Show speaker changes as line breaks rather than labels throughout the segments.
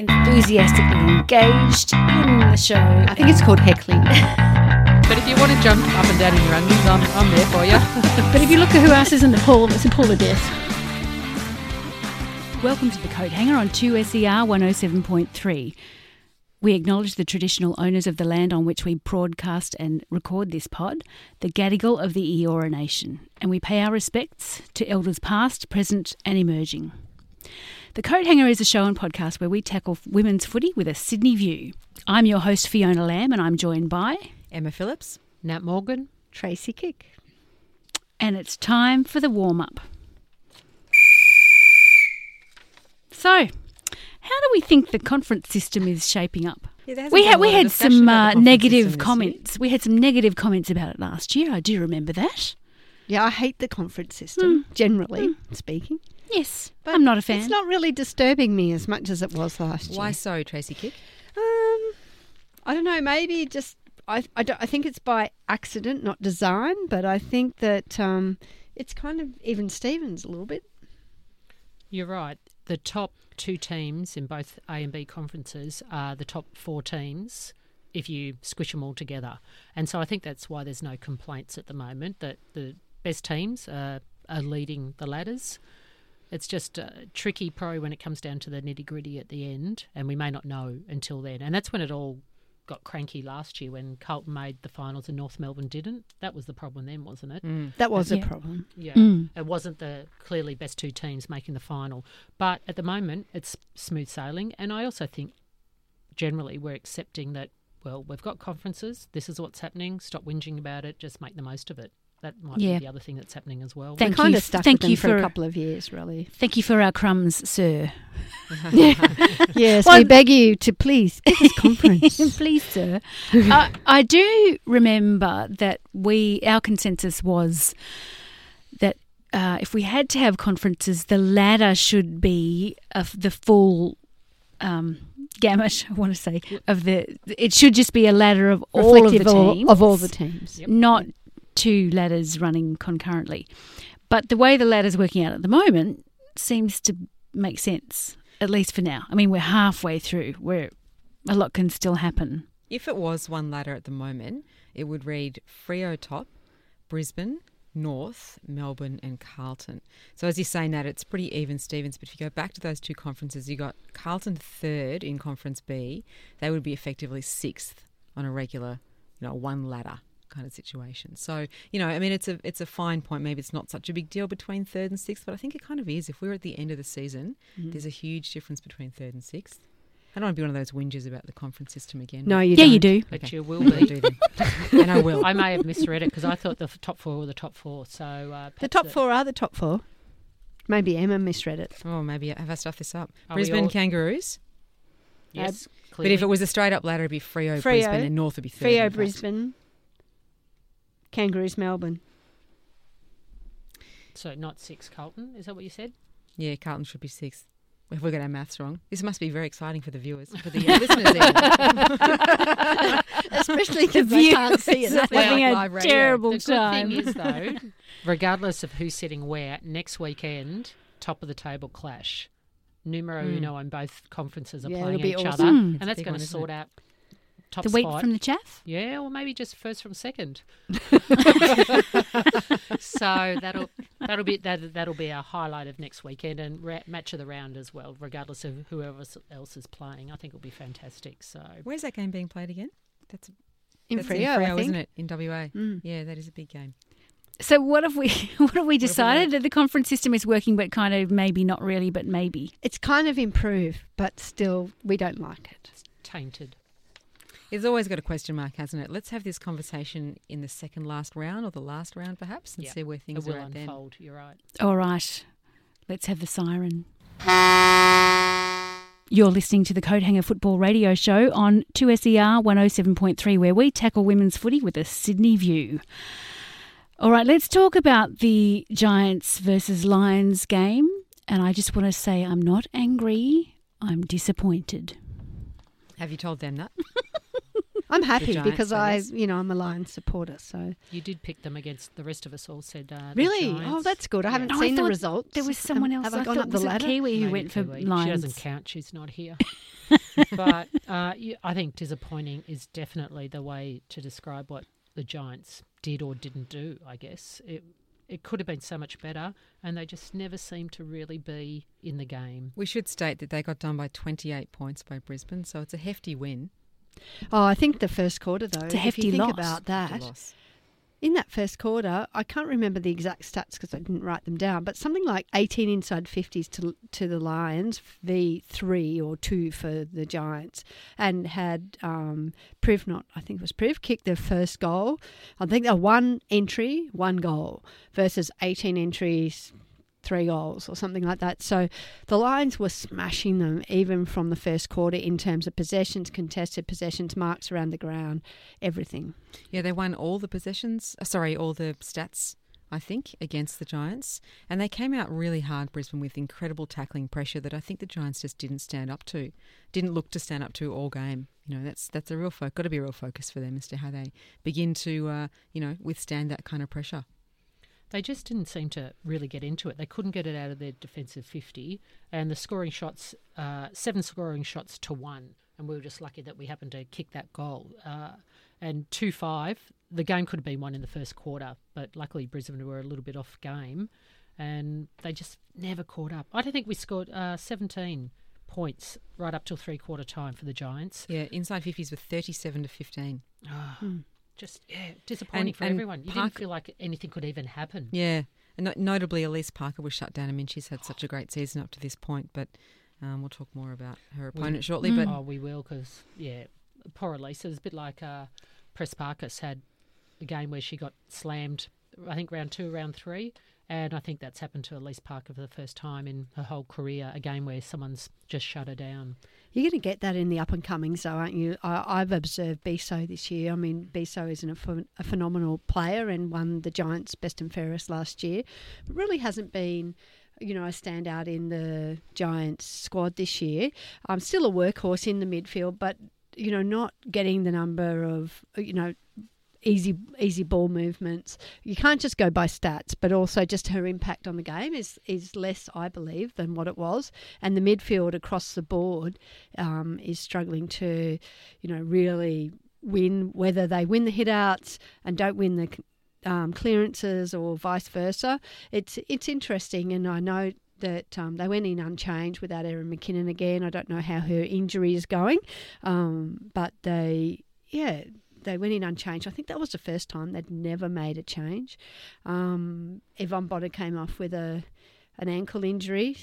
enthusiastically engaged in the show.
I think it's called heckling.
But if you want to jump up and down in your onions, I'm, I'm there for you.
but if you look at who else is in the pool, it's a pool of death.
Welcome to the Coat Hanger on 2SER 107.3. We acknowledge the traditional owners of the land on which we broadcast and record this pod, the Gadigal of the Eora Nation, and we pay our respects to elders past, present, and emerging. The Coat Hanger is a show and podcast where we tackle women's footy with a Sydney view. I'm your host, Fiona Lamb, and I'm joined by
Emma Phillips,
Nat Morgan,
Tracy Kick.
And it's time for the warm up. So, how do we think the conference system is shaping up?
Yeah,
we had we had some uh, negative comments. We had some negative comments about it last year. I do remember that.
Yeah, I hate the conference system, mm. generally mm. speaking.
Yes, but I'm not a fan.
It's not really disturbing me as much as it was last
year. Why so, Tracy Kick?
Um, I don't know. Maybe just I I, I think it's by accident, not design. But I think that um, it's kind of even Stevens a little bit.
You're right the top two teams in both A and B conferences are the top four teams if you squish them all together. And so I think that's why there's no complaints at the moment that the best teams are, are leading the ladders. It's just uh, tricky, pro, when it comes down to the nitty gritty at the end, and we may not know until then. And that's when it all got cranky last year when Carlton made the finals and North Melbourne didn't. That was the problem then, wasn't it?
Mm. That was uh, a yeah. problem.
Yeah, mm. it wasn't the clearly best two teams making the final. But at the moment, it's smooth sailing, and I also think generally we're accepting that. Well, we've got conferences. This is what's happening. Stop whinging about it. Just make the most of it that might yeah. be the other thing that's happening as well.
Thank kind you, of stuck thank you for, for, a couple of years, really.
Thank you for our crumbs, sir.
yes, well, we beg you to please give us conference,
please, sir. uh, I do remember that we our consensus was that uh, if we had to have conferences, the ladder should be of the full. Um, gamut. I want to say of the. It should just be a ladder of all of the teams,
of all the teams,
yep. not two ladders running concurrently. But the way the ladder's working out at the moment seems to make sense, at least for now. I mean, we're halfway through where a lot can still happen.
If it was one ladder at the moment, it would read Freo top, Brisbane, North, Melbourne, and Carlton. So as you're saying that, it's pretty even Stevens. But if you go back to those two conferences, you got Carlton third in Conference B. They would be effectively sixth on a regular, you know, one ladder kind of situation. So, you know, I mean, it's a it's a fine point. Maybe it's not such a big deal between third and sixth, but I think it kind of is. If we're at the end of the season, mm-hmm. there's a huge difference between third and sixth. I don't want to be one of those whingers about the conference system again.
No, you
yeah,
don't.
you do.
But okay. you will be.
and I will.
I may have misread it because I thought the top four were the top four. So uh,
the top four are the top four. Maybe Emma misread it.
Oh, maybe have I stuffed this up? Are Brisbane all... Kangaroos.
Yes. Uh,
but if it was a straight up ladder, it'd be Freo, Freo Brisbane, and North would be third.
Freo Brisbane, Kangaroos Melbourne.
So not six Carlton, is that what you said?
Yeah, Carlton should be sixth. If we got our maths wrong, this must be very exciting for the viewers, for the uh,
listeners, especially the viewers can't see it.
Having a terrible
the
time.
The good thing is, though, regardless of who's sitting where, next weekend, top of the table clash. Numero mm. uno and both conferences are
yeah,
playing each
awesome.
other,
mm.
and that's going to sort out top
the
wheat
from the chaff.
Yeah, or maybe just first from second. so that'll that'll be that that'll be a highlight of next weekend and ra- match of the round as well, regardless of whoever else is playing. I think it'll be fantastic. So
where's that game being played again? That's
in
that's
Freo, in
Freo isn't it? In WA. Mm. Yeah, that is a big game.
So what have we what have we decided have we that the conference system is working but kind of maybe not really but maybe.
It's kind of improved but still we don't like it.
It's tainted.
It's always got a question mark, hasn't it? Let's have this conversation in the second last round or the last round, perhaps, and see where things
it will
are at
unfold.
Then.
You're right.
All right, let's have the siren. You're listening to the Coat Hanger Football Radio Show on 2SER 107.3, where we tackle women's footy with a Sydney view. All right, let's talk about the Giants versus Lions game. And I just want to say I'm not angry, I'm disappointed.
Have you told them that?
I'm happy because
I
I, you know, I'm a Lions supporter. So
You did pick them against the rest of us. All said uh, the
really, oh,
Giants.
that's good. I haven't
No, I
seen the
thought
results.
There was someone
have,
else.
Have I
I
gone
thought
up the
was it
ladder?
Kiwi who
Maybe
went for
Kiwi.
Lions.
She doesn't count. She's not here. but uh, you- I think disappointing is definitely the way to describe what the Giants did or didn't do. I guess it it could have been so much better, and they just never seemed to really be in the game.
We should state that they got done by 28 points by Brisbane, so it's a hefty win.
Oh, I think the first quarter though.
It's a
if
hefty
you think
loss.
about
The
that,
loss.
In that first quarter, I can't remember the exact stats because I didn't write them down, but something like 18 inside 50s to to the Lions, v three or two for the Giants, and had um, Priv not, I think it was Priv, kicked their first goal. I think they one entry, one goal versus 18 entries. Three goals or something like that. So the Lions were smashing them even from the first quarter in terms of possessions, contested possessions, marks around the ground, everything.
Yeah, they won all the possessions, uh, sorry, all the stats, I think, against the Giants. And they came out really hard, Brisbane, with incredible tackling pressure that I think the Giants just didn't stand up to, didn't look to stand up to all game. You know, that's that's a real focus, got to be a real focus for them as to how they begin to, uh, you know, withstand that kind of pressure.
They just didn't seem to really get into it. They couldn't get it out of their defensive 50, and the scoring shots, uh, seven scoring shots to one. And we were just lucky that we happened to kick that goal. Uh, and 2 5, the game could have been won in the first quarter, but luckily Brisbane were a little bit off game, and they just never caught up. I don't think we scored uh, 17 points right up till three quarter time for the Giants.
Yeah, inside 50s were 37 to 15.
Ah,
Hmm.
Just yeah, disappointing
And-
for
and
everyone. You didn't feel like anything could even happen.
Yeah, and notably, Elise Parker was shut down. I mean, she's had such a great season up to this point, but um, we'll talk more about her
We-
opponent shortly.
Mm.
But
Oh, we will, because yeah, poor Elise. It was a bit like uh, Prespakis had a game where she got slammed. I think round two, round three, and I think that's happened to Elise Parker for the first time in her whole career. A game where someone's just shut her down.
You're going to get that in the up and comings, though, aren't you? I, I've observed Biso this year. I mean, Biso is an, a, ph- a phenomenal player and won the Giants' best and fairest last year, but really hasn't been. You know, a standout in the Giants squad this year. I'm still a workhorse in the midfield, but you know, not getting the number of you know easy easy ball movements. You can't just go by stats, but also just her impact on the game is is less, I believe, than what it was. And the midfield across the board um, is struggling to, you know, really win. Whether they win the hitouts and don't win the um, clearances or vice versa, it's it's interesting. And I know. That um, they went in unchanged without Erin McKinnon again. I don't know how her injury is going, um, but they, yeah, they went in unchanged. I think that was the first time they'd never made a change. Um, Yvonne Bonner came off with a an ankle injury.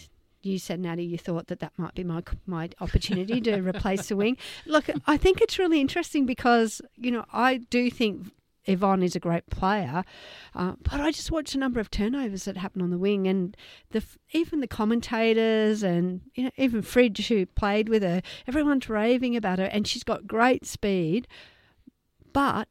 You said, Natty, you thought that that might be my my opportunity to replace the wing. Look, I think it's really interesting because you know I do think Yvonne is a great player, uh, but I just watched a number of turnovers that happen on the wing, and the even the commentators and you know even Fridge who played with her, everyone's raving about her, and she's got great speed, but.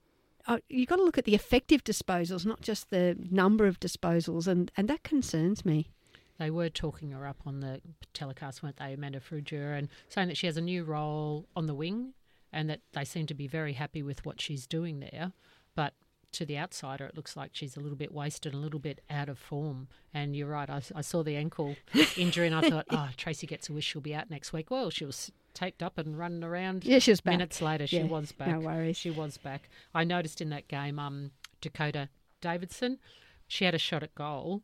Uh, you've got to look at the effective disposals, not just the number of disposals, and, and that concerns me.
They were talking her up on the telecast, weren't they, Amanda Farrugia, and saying that she has a new role on the wing and that they seem to be very happy with what she's doing there. But to the outsider, it looks like she's a little bit wasted, a little bit out of form. And you're right, I, I saw the ankle injury and I thought, oh, Tracy gets a wish she'll be out next week. Well, she was taped up and running around.
Yeah, she was back.
Minutes later, she
Yeah,
was back.
no worries.
She was back. I noticed in that game, um, Dakota Davidson, she had a shot at goal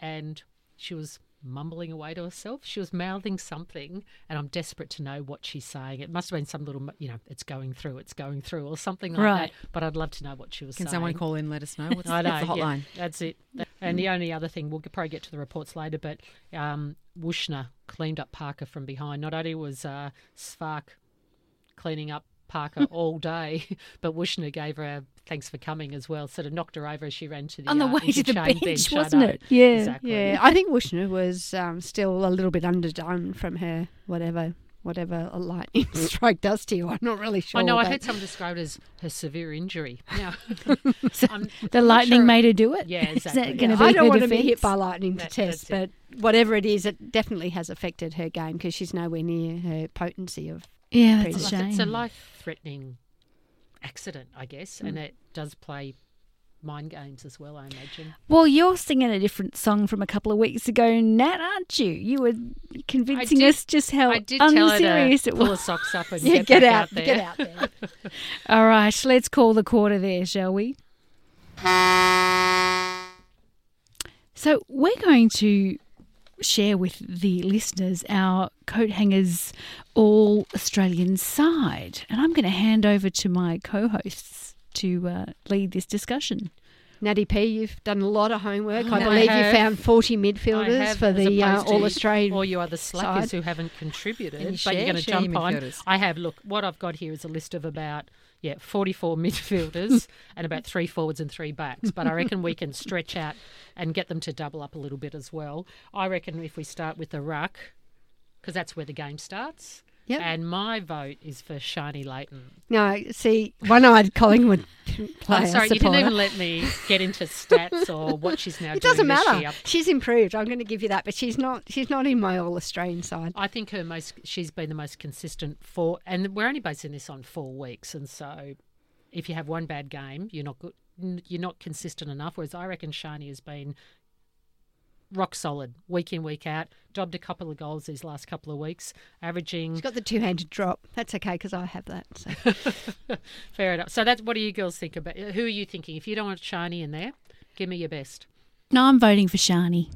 and she was mumbling away to herself. She was mouthing something, and I'm desperate to know what she's saying. It must have been some little, you know, it's going through, it's going through, or something like
Right.
that. But I'd love to know what she was
can
saying.
someone call in and let us know? What's,
I know,
what's the
yeah,
hotline?
that's it. And the only other thing, we'll probably get to the reports later, but um, Wuetschner cleaned up Parker from behind. Not only was uh, Svarc cleaning up Parker all day, but Wuetschner gave her a thanks for coming as well. Sort of knocked her over as she ran to the
On the
uh,
way to the
interchange
bench, wasn't it? Yeah.
exactly.
Yeah, I think Wuetschner was um, still a little bit underdone from her whatever whatever a lightning strike does to you. I'm not really sure.
I know. I
but-
heard someone describe it as her severe injury. Now,
So
I'm
the lightning
sure-
made her do it.
Yeah,
Is
exactly.
that
Yeah,
be
I don't
her
want to be hit by lightning to test, but whatever it is, it definitely has affected her game because she's nowhere near her potency of.
Yeah, that's a shame.
it's a life-threatening accident, I guess, and mm. it does play mind games as well. I imagine.
Well, you're singing a different song from a couple of weeks ago, Nat, aren't you? You were convincing
did-
us just how
I did tell her to
it
pull her socks up and
Yeah,
get,
get out,
out there.
get out there.
All right, let's call the quarter there, shall we? So, we're going to share with the listeners our coat hangers all Australian side. And I'm going to hand over to my co hosts to uh, lead this discussion.
Natty P, you've done a lot of homework. I
I
believe you found 40 midfielders for the uh, All Australian.
All you other slackers
side.
who haven't contributed,
Can you
but you're going to jump on. I have. Look, what I've got here is a list of about yeah 44 midfielders and about three forwards and three backs. But I reckon we can stretch out and get them to double up a little bit as well. I reckon if we start with the ruck, because that's where the game starts.
Yep.
And my vote is for Sharni Layton.
No, see, one-eyed Collingwood player.
I'm sorry, you didn't even let me get into stats or what she's now
It
doing
doesn't matter. She's improved. I'm going to give you that, but she's not. She's not in my All Australian side.
I think her most she's been the most consistent for, and we're only basing this on four weeks, and so if you have one bad game, you're not good, you're not consistent enough. Whereas I reckon Shani has been rock solid week in week out, dobbed a couple of goals these last couple of weeks, averaging
She's got the two-handed drop. That's okay because I have that. So.
fair enough. So that's what do you girls think about? Who are you thinking? If you don't want Sharni in there, give me your best
No, I'm voting for Sharni.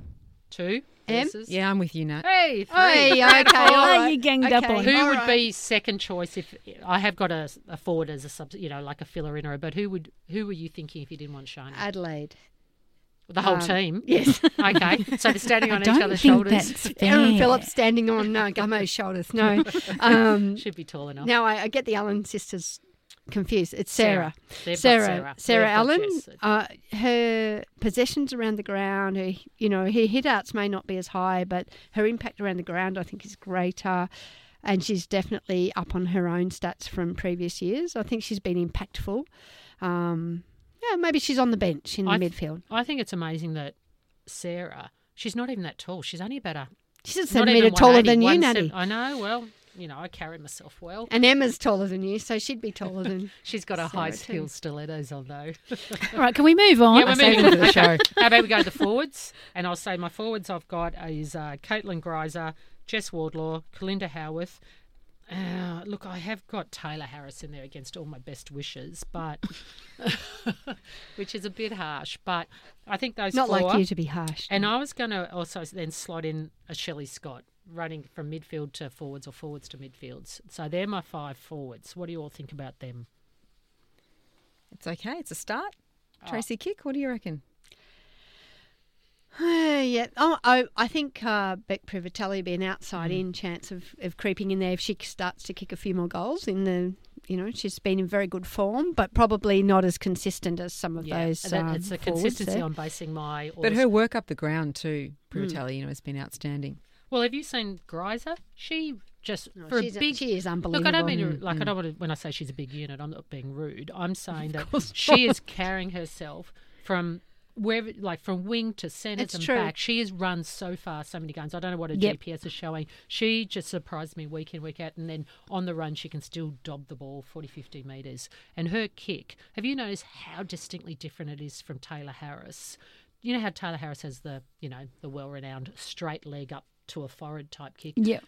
two.
Em?
versus-
Yeah, I'm with you, Nat.
Hey, three.
Hey, okay, all
Oh, you ganged up
Okay.
on
Who
All
would
right.
be second choice if I have got a, a forward as a sub, you know, like a filler in her? But who would who were you thinking if you didn't want Sharni?
Adelaide.
The whole
um,
team.
Yes.
Okay, so they're standing
I
on each
don't
other's
think
shoulders.
that's
Erin
fair.
Phillips standing on uh, Gummo's shoulders. No. Um,
Should be tall enough.
now I, I get the Allan sisters confused. It's Sarah.
They've
Sarah,
Sarah.
Sarah,
Allan,
uh, her possessions around the ground, her, you know, her hit outs may not be as high, but her impact around the ground, I think, is greater. And she's definitely up on her own stats from previous years. I think she's been impactful. Um, yeah, maybe she's on the bench in the
I th-
midfield.
I think it's amazing that Sarah. She's not even that tall. She's only about a
She's a centimetre taller than you,
170
Natty.
I know. Well, you know, I carry myself well.
And Emma's taller than you, so she'd be taller than.
She's got a high
Sarah
heel stilettos on though.
All right, can we move on?
Yeah, we're moving
for the show.
How about we go to the forwards? And I'll say my forwards I've got is uh, Caitlin Greiser, Jess Wardlaw, Kalinda Howarth. Uh, look, I have got Tayla Harris in there against all my best wishes, but which is a bit harsh. But I think those
Not
four.
like you to be harsh.
And I was going to also then slot in a Shelley Scott running from midfield to forwards or forwards to midfields. So they're my five forwards. What do you all think about them?
It's okay. It's a start.
Oh.
Tracy Kick, what do you reckon?
yeah, oh, I, I think uh, Beck Privitelli be an
Mm.
outside-in chance of, of creeping in there if she starts to kick a few more goals. In the, you know, she's been in very good form, but probably not as consistent as some of those.
that-
um,
it's
a
consistency
there.
I'm basing my.
But her work up the ground too. Privitelli, you know, has been outstanding.
Well, have you seen Greiser? She just
No,
for
she's
a big.
she is unbelievable.
Look, I don't mean
Mm,
like I
mm.
don't want to. When I say she's a big unit, I'm not being rude. I'm saying that
course
she is carrying herself from wherever, like from wing to centre and
true.
back. She has run so far, so many games. I don't know what her
Yep.
GPS is showing. She just surprised me week in week out, and then on the run she can still dob the ball 40, 50 metres. And her kick. Have you noticed how distinctly different it is from Tayla Harris? You know how Tayla Harris has the you know the well-renowned straight leg up to a forward type kick.
Yeah.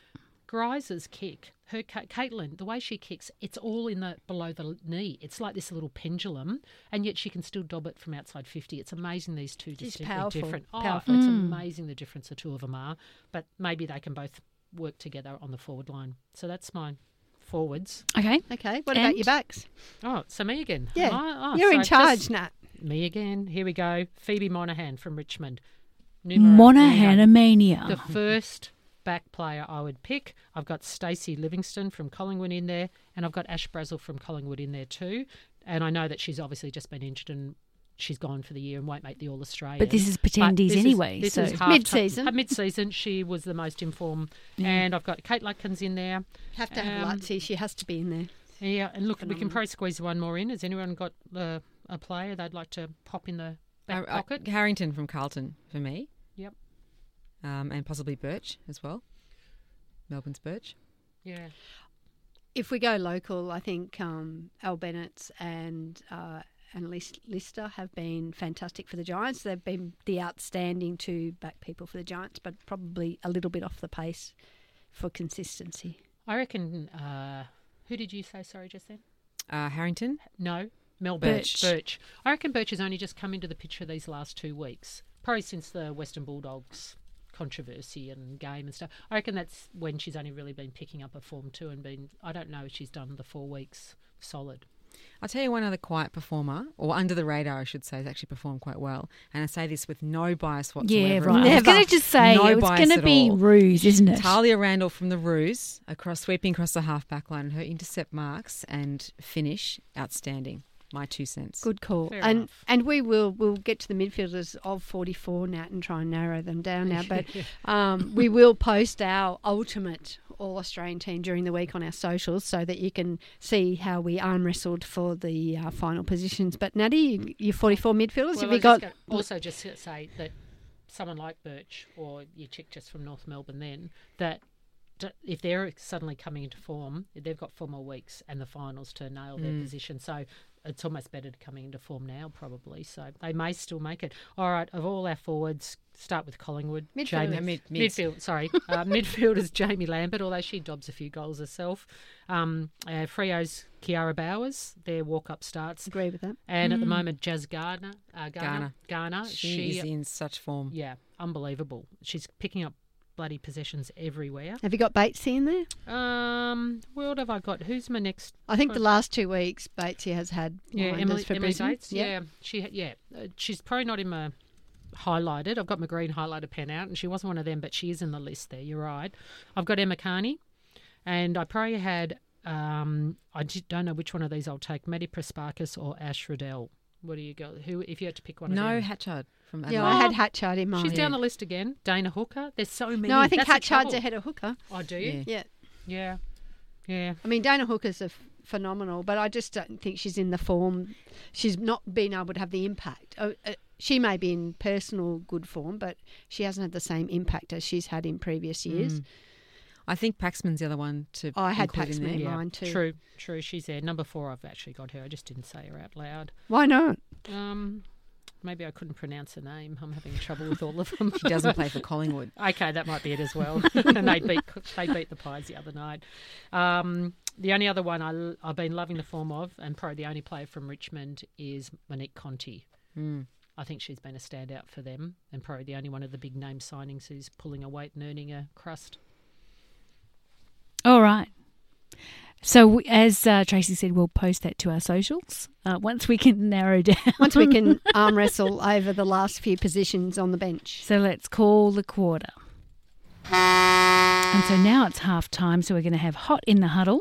Greiser's kick, her Caitlin, the way she kicks, it's all in the below the knee. It's like this little pendulum, and yet she can still dob it from outside fifty. It's amazing these two
She's
distinctly
powerful,
different. Oh,
powerful.
it's
Mm.
amazing the difference the two of them are. But maybe they can both work together on the forward line. So that's my forwards.
Okay.
Okay, what
And?
about your backs?
Oh, so me again.
Yeah,
Oh, oh,
you're in charge,
just
Nat.
Me again. Here we go. Phoebe Monahan from Richmond. Numero
Monahan mania.
the first back player I would pick. I've got Stacey Livingstone from Collingwood in there, and I've got Ash Brazill from Collingwood in there too. And I know that she's obviously just been injured and she's gone for the year and won't make the All Australian.
But this is
But
pretendies
this is-
anyway.
this
so
is
Mid-season.
uh, mid-season, she was the most informed, and I've got Kate Lutkins in there.
Have to have
Um,
Lutzi. She has to be in there.
Yeah, and look, we can probably squeeze one more in. Has anyone got uh, a player they'd like to pop in the back
Uh, uh,
pocket?
Harrington from Carlton for me.
Yep.
Um, and possibly Birch as well. Melbourne's Birch.
Yeah.
if we go local, I think um, Al Bennett and uh, and Lister have been fantastic for the Giants. They've been the outstanding two back people for the Giants, but probably a little bit off the pace for consistency.
I reckon. Uh, who did you say? Sorry, just then.
Uh, Harrington.
No, Melbourne.
Birch.
Birch. I reckon Birch has only just come into the picture these last two weeks, probably since the Western Bulldogs controversy and game and stuff. I reckon that's when she's only really been picking up a form too and been. I don't know if she's done the four weeks solid.
I'll tell you one other quiet performer, or under the radar, I should say, has actually performed quite well. And I say this with no bias whatsoever.
Yeah, right. I was going to just say
No
it's
bias
going to
at
be
all.
Roos, isn't it?
Tahlia Randall from the Roos, across sweeping across the half back line, her intercept marks and finish outstanding. My two cents.
Good call.
Fair
and
enough.
and we will we'll get to the midfielders of 44 now and try and narrow them down now. But um, we will post our ultimate All Australian team during the week on our socials so that you can see how we arm wrestled for the uh, final positions. But Natty, you, your 44 midfielders,
Well,
have you got?
just also just to say that someone like Birch or your chick just from North Melbourne, then that if they're suddenly coming into form, they've got four more weeks and the finals to nail their
Mm.
position. So it's almost better to coming into form now, probably. So they may still make it. All right, of all our forwards, start with Collingwood.
Midfielders.
Jamie,
No, mid-
midfield, sorry, uh, midfielders Jaimee Lambert, although she dobs a few goals herself. Um, uh, Freo's Kiara Bowers, their walk-up starts.
Agree with that.
And at the moment, Jazz Gardner, uh, Garner,
Garner.
Garner,
She,
she,
is in such form.
yeah, unbelievable. She's picking up bloody possessions everywhere.
Have you got Batesy in there?
Um, what have I got? Who's my next?
I think the last two weeks Batesy has had
Yeah, Emily,
for
Emily Bates. Yeah, she, yeah, uh, she's probably not in my highlighted. I've got my green highlighter pen out, and she wasn't one of them, but she is in the list there. You're right. I've got Emma Kearney, and I probably had. Um, I don't know which one of these I'll take: Maddie Prespakis or Ash Riddell. What do you go? Who, if you had to pick one
No
of them?
Hatchard from Adelaide.
Yeah, I had Hatchard in mind.
She's down the list again. Dana Hooker. There's so many.
no, I think
That's
Hatchard's
trouble.
ahead of Hooker.
Oh, do you?
Yeah.
Yeah.
Yeah. Yeah.
I mean, Dana Hooker's a f- phenomenal, but I just don't think she's in the form. She's not been able to have the impact. Oh, uh, she may be in personal good form, but she hasn't had the same impact as she's had in previous years.
Mm. I think Paxman's the other one to.
I had
include in
Paxman
there.
in
Yeah.
mind too.
True. True. She's there. Number four, I've actually got her. I just didn't say her out loud.
Why not?
Um, maybe I couldn't pronounce her name. I'm having trouble with all of them.
She doesn't play for Collingwood.
Okay, that might be it as well. and they beat they beat the Pies the other night. Um, the only other one I, I've been loving the form of, and probably the only player from Richmond is Monique Conti.
Mm.
I think she's been a standout for them, and probably the only one of the big name signings who's pulling a weight and earning a crust.
All right. So, as uh, Tracy said, we'll post that to our socials uh, once we can narrow down.
Once we can arm wrestle over the last few positions on the bench.
So, let's call the quarter. And so now it's half time, so we're going to have hot in the huddle.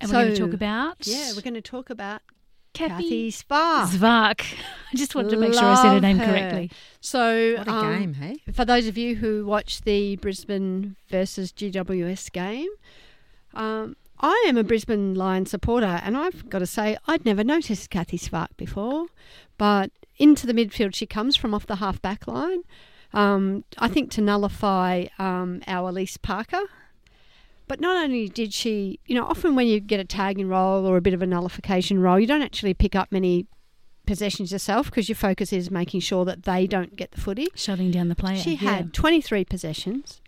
And we're going to talk about
Yeah, we're going to talk about
Kathy
Kathy Sparr.
Svarc. I just wanted to make sure I said her name
her.
correctly.
So,
What a
um,
game, hey?
for those of you who watched the Brisbane versus GWS game, um, I am a Brisbane Lions supporter, and I've got to say I'd never noticed Cathy Svarc before, but into the midfield she comes from off the half back line. Um, I think to nullify um, our Elise Parker. But not only did she, you know, often when you get a tagging role or a bit of a nullification role, you don't actually pick up many possessions yourself because your focus is making sure that they don't get the footy.
Shutting down the player.
She
yeah.
had 23 possessions,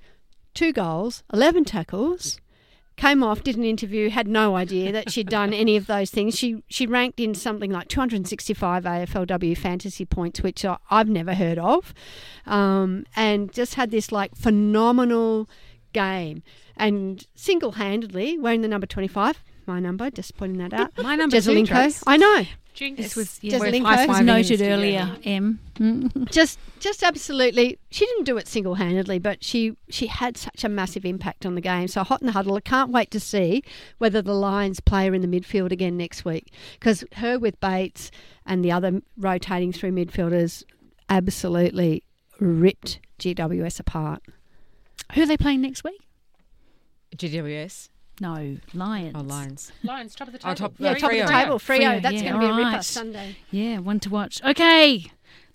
two goals, 11 tackles. Came off, did an interview, had no idea that she'd done any of those things. She she ranked in something like 265 AFLW fantasy points, which I, I've never heard of, um, and just had this like phenomenal game. And single handedly, wearing the number 25, my number, just pointing that out.
My number two,
Jezelinko. I know.
Jinx.
This was, yeah,
Jezelinko.
was noted earlier. M. Mm.
just just absolutely she didn't do it single-handedly but she she had such a massive impact on the game so hot in the huddle i can't wait to see whether the lions play her in the midfield again next week because her with bates and the other rotating through midfielders absolutely ripped gws apart
Who are they playing next week?
GWS.
No, Lions.
Oh, Lions.
Lions, top of the
Oh,
table.
top-
yeah top of the table Frio,
Freo,
that's
yeah,
going to be a ripper sunday
Yeah, one to watch. Okay,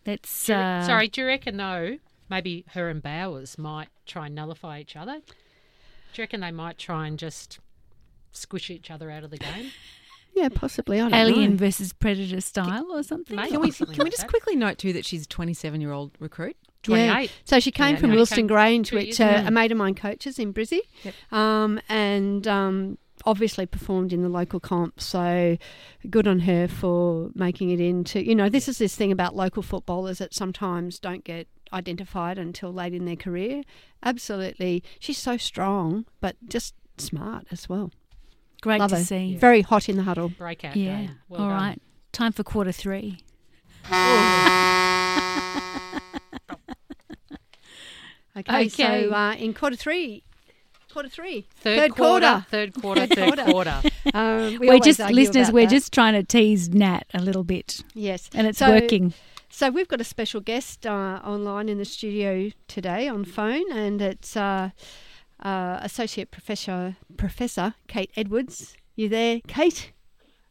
let's.
Do you
Uh,
Sorry, do you reckon though maybe her and Bowers might try and nullify each other? Do you reckon they might try and just squish each other out of the game?
Yeah, possibly. I don't
Alien
know.
versus Predator style or something.
Maybe.
Can we can we just
that.
quickly note too that she's a 27 year old recruit?
28.
So she came
Yeah,
from
no,
Wilston
came
Grange, which
years
uh,
ago.
a mate of mine coaches in Brizzy,
Yep.
um, and um, obviously performed in the local comp. So good on her for making it into. You know, this is this thing about local footballers that sometimes don't get identified until late in their career. Absolutely, she's so strong, but just smart as well.
Great
Love
to
her.
see.
Very hot in the huddle.
Breakout
Yeah.
game. Well
All
done.
right. Time for quarter three.
Okay,
Okay.
so uh, in quarter three, quarter three,
Third,
Third
quarter,
quarter.
Third quarter.
Third
Third
quarter.
quarter.
um, we
We are just listeners. We're
that.
just trying to tease Nat a little bit,
yes,
and it's
So-
working.
So we've got a special guest uh, online in the studio today on phone, and it's uh, uh, Associate Professor Professor Kate Edwards. You there, Kate?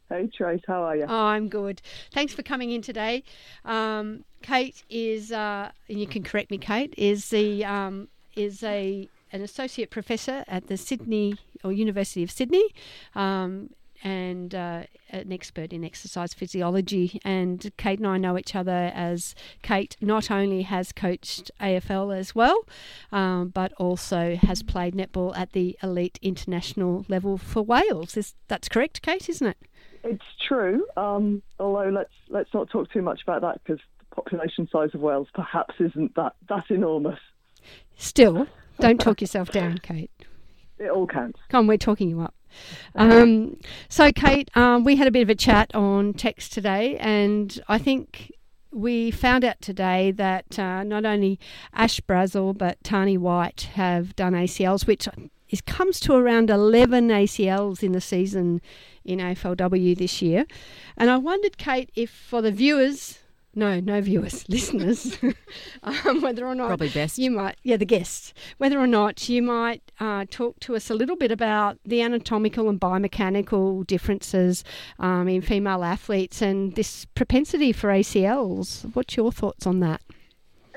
Hey Trace, how are you?
Oh, I'm good. Thanks for coming in today. Um, Kate is, uh, and you can correct me, Kate is the um, is a an associate professor at the Sydney or University of Sydney. Um, and uh, an expert in exercise physiology. And Kate and I know each other as Kate not only has coached AFL as well, um, but also has played netball at the elite international level for Wales. Is that's correct, Kate? Isn't it?
It's true. Um, although let's let's not talk too much about that because the population size of Wales perhaps isn't that that enormous.
Still, don't talk yourself down, Kate.
It all counts.
Come on, we're talking you up. Um, so, Kate, um, we had a bit of a chat on text today, and I think we found out today that uh, not only Ash Brazill but Tani White have done ACLs, which is, comes to around 11 ACLs in the season in AFLW this year. And I wondered, Kate, if for the viewers, no, no viewers, listeners, um, whether or not
Probably best.
you might, yeah, the guests, whether or not you might uh, talk to us a little bit about the anatomical and biomechanical differences um, in female athletes and this propensity for ACLs. What's your thoughts on that?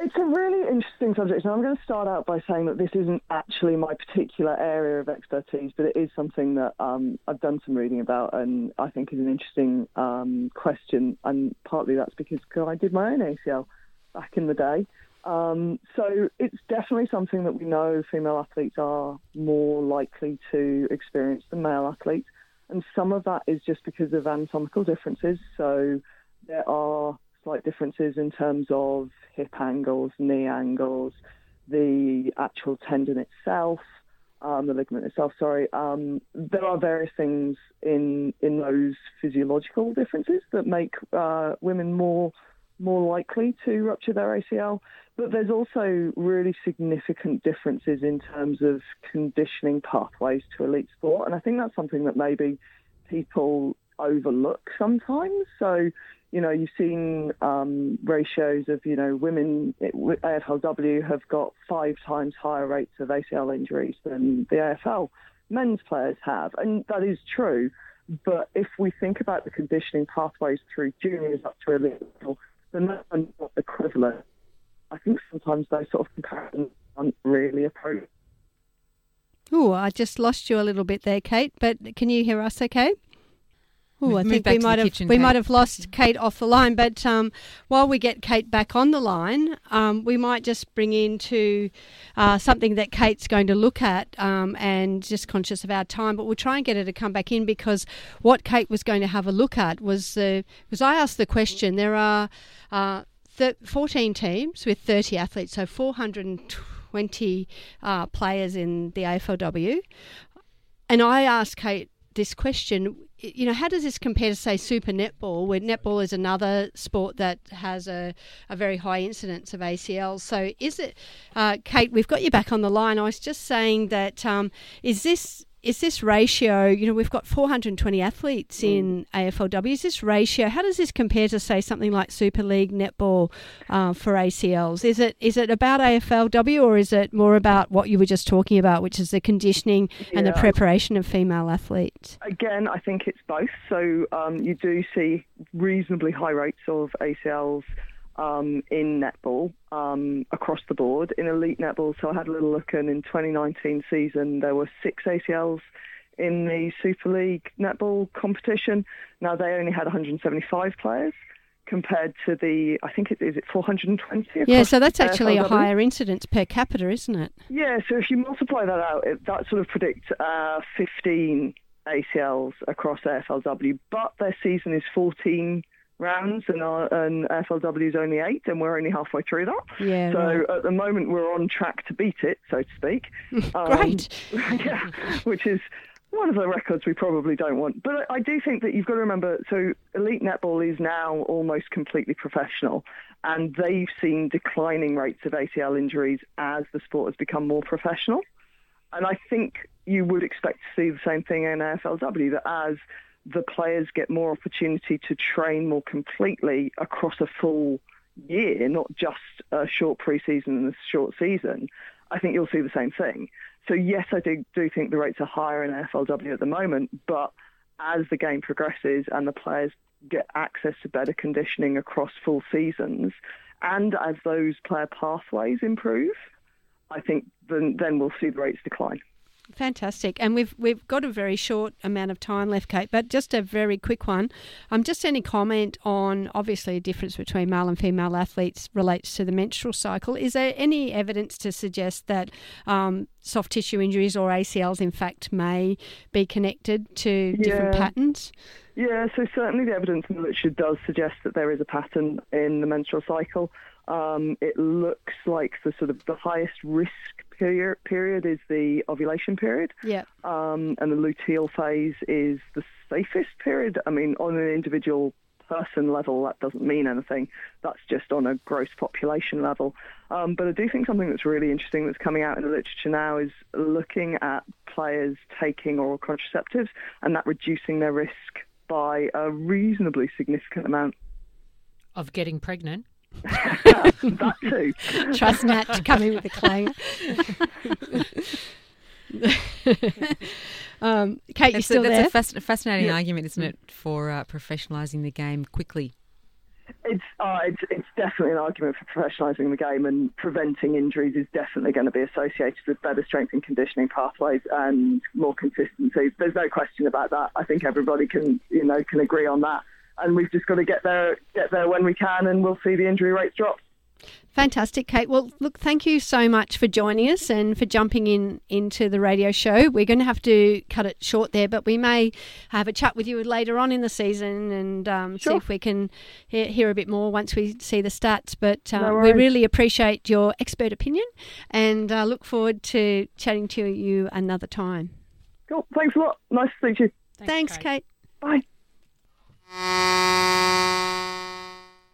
It's a really interesting subject, and I'm going to start out by saying that this isn't actually my particular area of expertise, but it is something that um, I've done some reading about, and I think is an interesting um, question. And partly that's because I did my own ACL back in the day. Um, so it's definitely something that we know female athletes are more likely to experience than male athletes, and some of that is just because of anatomical differences. So there are slight differences in terms of hip angles, knee angles, the actual tendon itself, um, the ligament itself. Sorry, um, there are various things in in those physiological differences that make uh, women more more likely to rupture their ACL. But there's also really significant differences in terms of conditioning pathways to elite sport, and I think that's something that maybe people overlook sometimes. So you know, you've seen um, ratios of, you know, women at AFLW have got five times higher rates of ACL injuries than the AFL men's players have. And that is true. But if we think about the conditioning pathways through juniors up to elite level, then that's not equivalent. I think sometimes those sort of comparisons aren't really appropriate.
Oh, I just lost you a little bit there, Kate. But can you hear us? Okay. Oh,
Move-
I think we might have
kitchen,
we
Kate.
might have lost Kate off the line. But um, while we get Kate back on the line, um, we might just bring into uh, something that Kate's going to look at, um, and just conscious of our time. But we'll try and get her to come back in because what Kate was going to have a look at was the was I asked the question. There are uh, th- 14 teams with 30 athletes, so 420 uh, players in the AFLW. And I asked Kate this question you know, how does this compare to, say, super netball, where netball is another sport that has a, a very high incidence of ACLs? So, is it, uh, Kate, we've got you back on the line. I was just saying that um, is this. Is this ratio, you know, we've got 420 athletes in AFLW. Is this ratio, how does this compare to, say, something like Super League netball uh, for ACLs? Is it is it about AFLW or is it more about what you were just talking about, which is the conditioning and the preparation of female athletes?
Again, I think it's both. So um, you do see reasonably high rates of ACLs um, in netball um, across the board in elite netball. So I had a little look, and in 2019 season there were six ACLs in the Super League netball competition. Now they only had 175 players compared to the I think it is it 420.
Yeah, so that's actually a higher incidence per capita, isn't it?
Yeah, so if you multiply that out, it, that sort of predicts uh, 15 ACLs across AFLW, but their season is 14 rounds and, our, and AFLW is only eight, and we're only halfway through that.
Yeah.
So
right.
at the moment, we're on track to beat it, so to speak. Um,
Great.
yeah, which is one of the records we probably don't want. But I I do think that you've got to remember so elite netball is now almost completely professional, and they've seen declining rates of ACL injuries as the sport has become more professional. And I think you would expect to see the same thing in AFLW that as the players get more opportunity to train more completely across a full year, not just a short preseason and a short season, I think you'll see the same thing. So yes, I do, do think the rates are higher in AFLW at the moment, but as the game progresses and the players get access to better conditioning across full seasons, and as those player pathways improve, I think then, then we'll see the rates decline.
Fantastic. And we've we've got a very short amount of time left, Kate, but just a very quick one. Um, just any comment on obviously a difference between male and female athletes relates to the menstrual cycle. Is there any evidence to suggest that um, soft tissue injuries or ACLs, in fact, may be connected to different patterns?
Yeah, so certainly the evidence in the literature does suggest that there is a pattern in the menstrual cycle. Um, it looks like the sort of the highest risk period, period is the ovulation period,
Yeah.
um, and the luteal phase is the safest period. I mean, on an individual person level, that doesn't mean anything. That's just on a gross population level. Um, but I do think something that's really interesting that's coming out in the literature now is looking at players taking oral contraceptives and that reducing their risk by a reasonably significant amount.
Of getting pregnant.
that too.
Trust Nat to come in with a claim. um, Kate, you
It's a, that's
there?
a fascinating
Yeah.
argument, isn't it, for uh, professionalising the game quickly?
It's, uh, it's it's definitely an argument for professionalising the game and preventing injuries is definitely going to be associated with better strength and conditioning pathways and more consistency. There's no question about that. I think everybody can you know can agree on that. And we've just got to get there get there when we can, and we'll see the injury rates drop.
Fantastic, Kate. Well, look, thank you so much for joining us and for jumping in into the radio show. We're going to have to cut it short there, but we may have a chat with you later on in the season and um, see if we can hear, hear a bit more once we see the stats. But
No
uh, we really appreciate your expert opinion and uh, look forward to chatting to you another time.
Cool. Thanks a lot. Nice to to you.
Thanks, Kate.
Bye.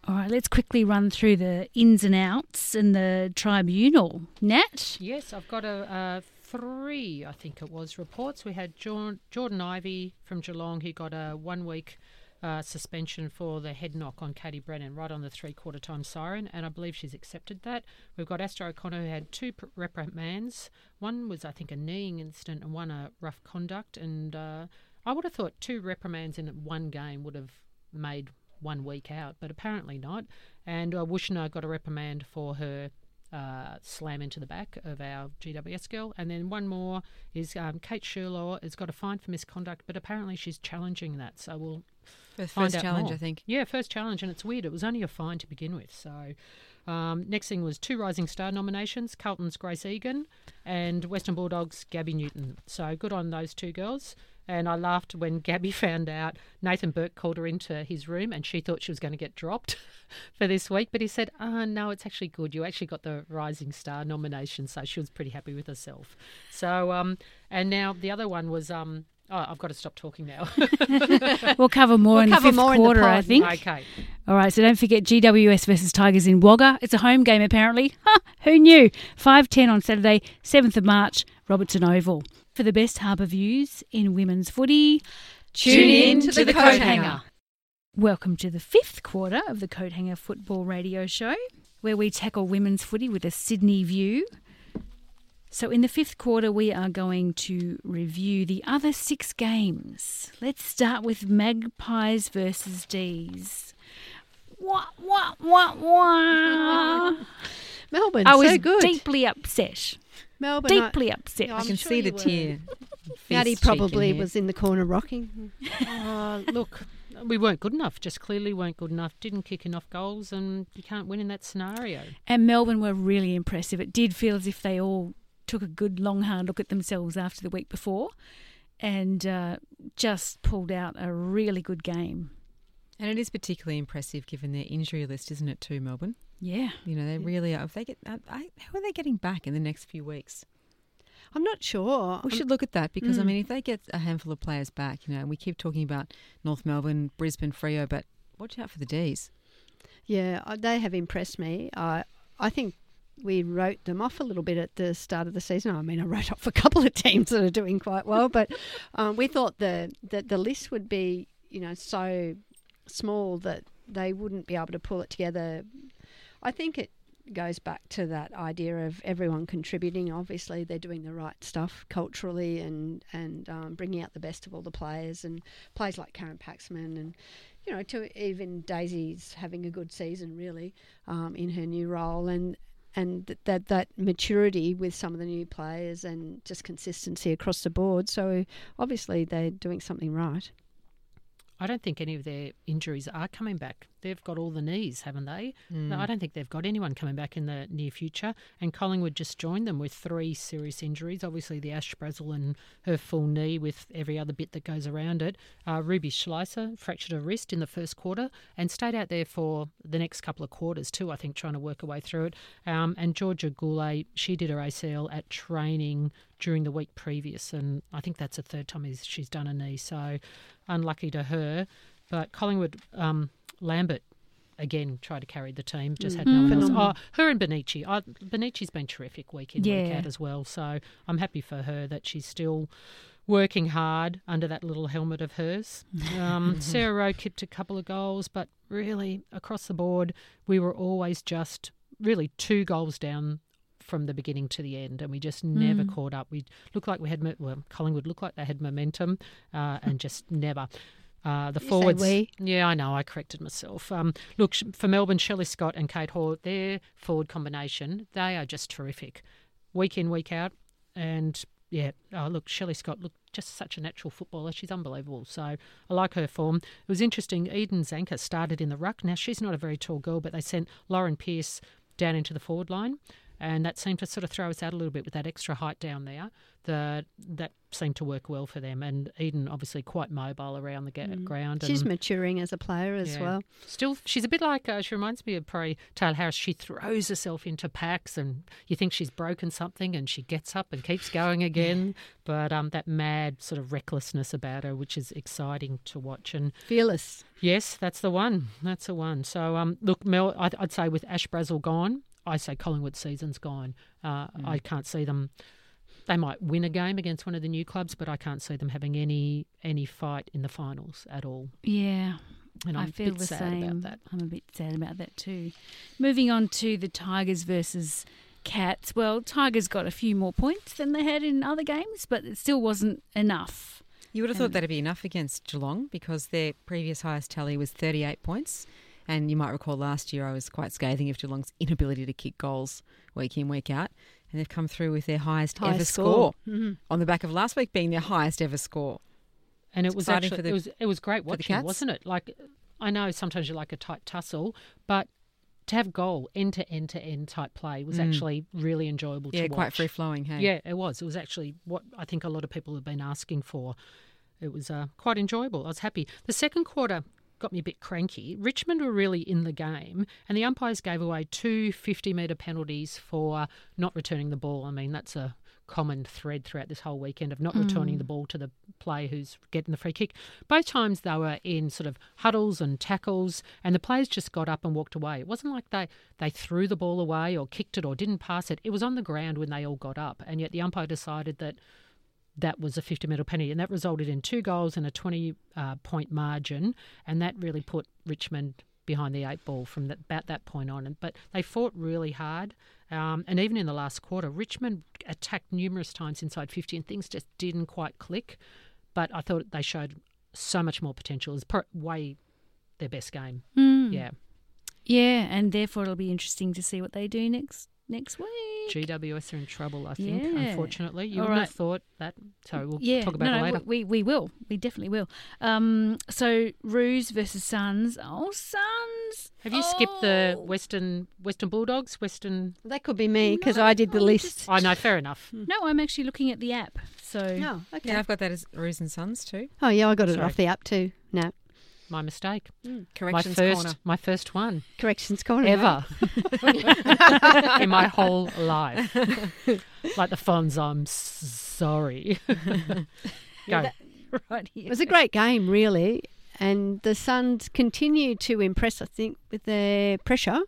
All right, let's quickly run through the ins and outs and the tribunal. Nat?
Yes, I've got a, uh three, I think it was, reports. We had Jordan, Jordan Ivey from Geelong who got a one week uh, suspension for the head knock on Katie Brennan right on the three quarter time siren, and I believe she's accepted that. We've got Astro O'Connor who had two pr- reprimands. One was, I think, a kneeing incident and one a rough conduct. And uh, I would have thought two reprimands in one game would have made one week out, but apparently not. And uh, Wuetschner got a reprimand for her uh, slam into the back of our GWS girl. And then one more is um, Kate Shierlaw has got a fine for misconduct, but apparently she's challenging that. So we'll
First,
find
first
out
challenge,
more.
I think.
Yeah, first challenge, and it's weird. It was only a fine to begin with. So um, next thing was two Rising Star nominations: Carlton's Grace Egan and Western Bulldogs' Gabby Newton. So good on those two girls. And I laughed when Gabby found out Nathan Burke called her into his room and she thought she was going to get dropped for this week. But he said, ah, no, it's actually good. You actually got the Rising Star nomination. So she was pretty happy with herself. So, um, and now the other one was, um, oh, I've got to stop talking now.
We'll cover more
We'll
in
cover
the fifth
in the
quarter, I think.
okay.
All right, so don't forget GWS versus Tigers in Wagga. It's a home game, apparently. Ha, who knew? 5.10 on Saturday, 7th of March, Robertson Oval. For the best harbour views in women's footy,
Tune in to the Coat Hanger.
Welcome to the fifth quarter of the Coat Hanger Football Radio Show, where we tackle women's footy with a Sydney view. So, in the fifth quarter, we are going to review the other six games. Let's start with Magpies versus D's. Wah, wah, wah, wah.
Melbourne,
I was
so good.
deeply upset.
Melbourne, I-
Deeply upset.
Yeah,
I can
sure
see the
were.
tear.
Maddie
fist cheek in
probably was in the corner rocking.
Uh, look, we weren't good enough. Just clearly weren't good enough. Didn't kick enough goals, and you can't win in that scenario.
And Melbourne were really impressive. It did feel as if they all took a good long hard look at themselves after the week before and uh, just pulled out a really good game.
And it is particularly impressive given their injury list, isn't it, too, Melbourne?
Yeah.
You know, they really are. If they get, uh, I, how are they getting back in the next few weeks?
I'm not sure.
We
I'm-
should look at that because I
Mm.
mean, if they get a handful of players back, you know, we keep talking about North Melbourne, Brisbane, Freo, but watch out for the D's.
Yeah, uh, they have impressed me. I I think we wrote them off a little bit at the start of the season. I mean, I wrote off a couple of teams that are doing quite well, but um, we thought the that the list would be, you know, so small that they wouldn't be able to pull it together. I think it goes back to that idea of everyone contributing. Obviously, they're doing the right stuff culturally and and um, bringing out the best of all the players and players like Karen Paxman and you know to even Daisy's having a good season really um, in her new role and. And that that maturity with some of the new players and just consistency across the board. So obviously they're doing something right.
I don't think any of their injuries are coming back. They've got all the knees, haven't they? No, I don't think they've got anyone coming back in the near future. And Collingwood just joined them with three serious injuries. Obviously, the Ash Brazill and her full knee with every other bit that goes around it. Uh, Ruby Schleicher fractured her wrist in the first quarter and stayed out there for the next couple of quarters too, I think, trying to work her way through it. Um, and Georgia Goulet, she did her ACL at training during the week previous. And I think that's the third time she's done a knee. So unlucky to her. But Collingwood, um, Lambert again tried to carry the team, just had no one else. Oh, her and Bonnici. Oh, Bonnici's been terrific week in, week out as well. So I'm happy for her that she's still working hard under that little helmet of hers. Um, Sarah Rowe kicked a couple of goals, but really across the board, we were always just really two goals down from the beginning to the end, and we just never
Mm.
caught up. We looked like we had, well, Collingwood looked like they had momentum, uh, and just never. Uh, the
You
forwards,
we.
yeah, I know. I corrected myself. Um, look for Melbourne, Shelley Scott and Kate Hall, their forward combination, they are just terrific, week in, week out, and yeah. Oh, look, Shelley Scott, look, just such a natural footballer. She's unbelievable. So I like her form. It was interesting. Eden Zanker started in the ruck. Now she's not a very tall girl, but they sent Lauren Pearce down into the forward line. And that seemed to sort of throw us out a little bit with that extra height down there. The, that seemed to work well for them. And Eden, obviously, quite mobile around the ga- ground.
She's maturing as a player as
Yeah.
well.
Still, she's a bit like, uh, she reminds me of probably Tayla Harris. She throws herself into packs and you think she's broken something and she gets up and keeps going again. But um, that mad sort of recklessness about her, which is exciting to watch. And
Fearless.
Yes, that's the one. That's the one. So, um, look, Mel, I'd, I'd say with Ash Brazill gone, I say Collingwood season's gone. Uh, I can't see them. They might win a game against one of the new clubs, but I can't see them having any any fight in the finals at all.
Yeah.
And I'm
I feel
a bit
the
sad
same.
about that.
I'm a bit sad about that too. Moving on to the Tigers versus Cats. Well, Tigers got a few more points than they had in other games, but it still wasn't enough.
You would have thought that'd be enough against Geelong because their previous highest tally was 38 points. And you might recall last year I was quite scathing of Geelong's inability to kick goals week in, week out. And they've come through with their highest, ever
Highest
score,
score. Mhm.
on the back of last week being their highest ever score.
And it was actually
the-
it was it was great watching, wasn't it? Like I know sometimes you like a tight tussle, but to have goal end to end to end type play was
Mm.
actually really enjoyable
Yeah,
to
quite free flowing, hey?
Yeah, it was. It was actually what I think a lot of people have been asking for. It was uh, quite enjoyable. I was happy. The second quarter got me a bit cranky. Richmond were really in the game, and the umpires gave away two 50 metre penalties for not returning the ball. I mean, that's a common thread throughout this whole weekend of not hmm. returning the ball to the player who's getting the free kick. Both times they were in sort of huddles and tackles, and the players just got up and walked away. It wasn't like they, they threw the ball away or kicked it or didn't pass it. It was on the ground when they all got up, and yet the umpire decided that that was a 50 metre penalty, and that resulted in two goals and a 20 uh, point margin, and that really put Richmond behind the eight ball from that, about that point on. And, but they fought really hard, um, and even in the last quarter, Richmond attacked numerous times inside 50, and things just didn't quite click. But I thought they showed so much more potential. It was way their best game.
Mm.
Yeah.
Yeah, and therefore it'll be interesting to see what they do next next week.
GWS are in trouble, I think.
Yeah.
Unfortunately, you
All
wouldn't
right.
have thought that. So we'll
yeah,
talk about
no,
it
no,
later.
We we will. We definitely will. Um, so Roos versus Suns. Oh, Suns.
Have you skipped the
Oh.
Western Western Bulldogs? Western.
That could be me because
No,
I did the
I'm
list.
just-
Oh fair enough.
No, I'm actually looking at the app. So
No, okay.
Yeah, I've got that as Roos and Sons too.
Oh yeah, I got it
Sorry.
off the app too. No
My mistake. My
Corrections
first,
corner.
my first one
corrections corner.
ever in my whole life. like the Fonz, I'm sorry. Go.
right here.
It was a great game, really, and the Suns continue to impress. I think with their pressure,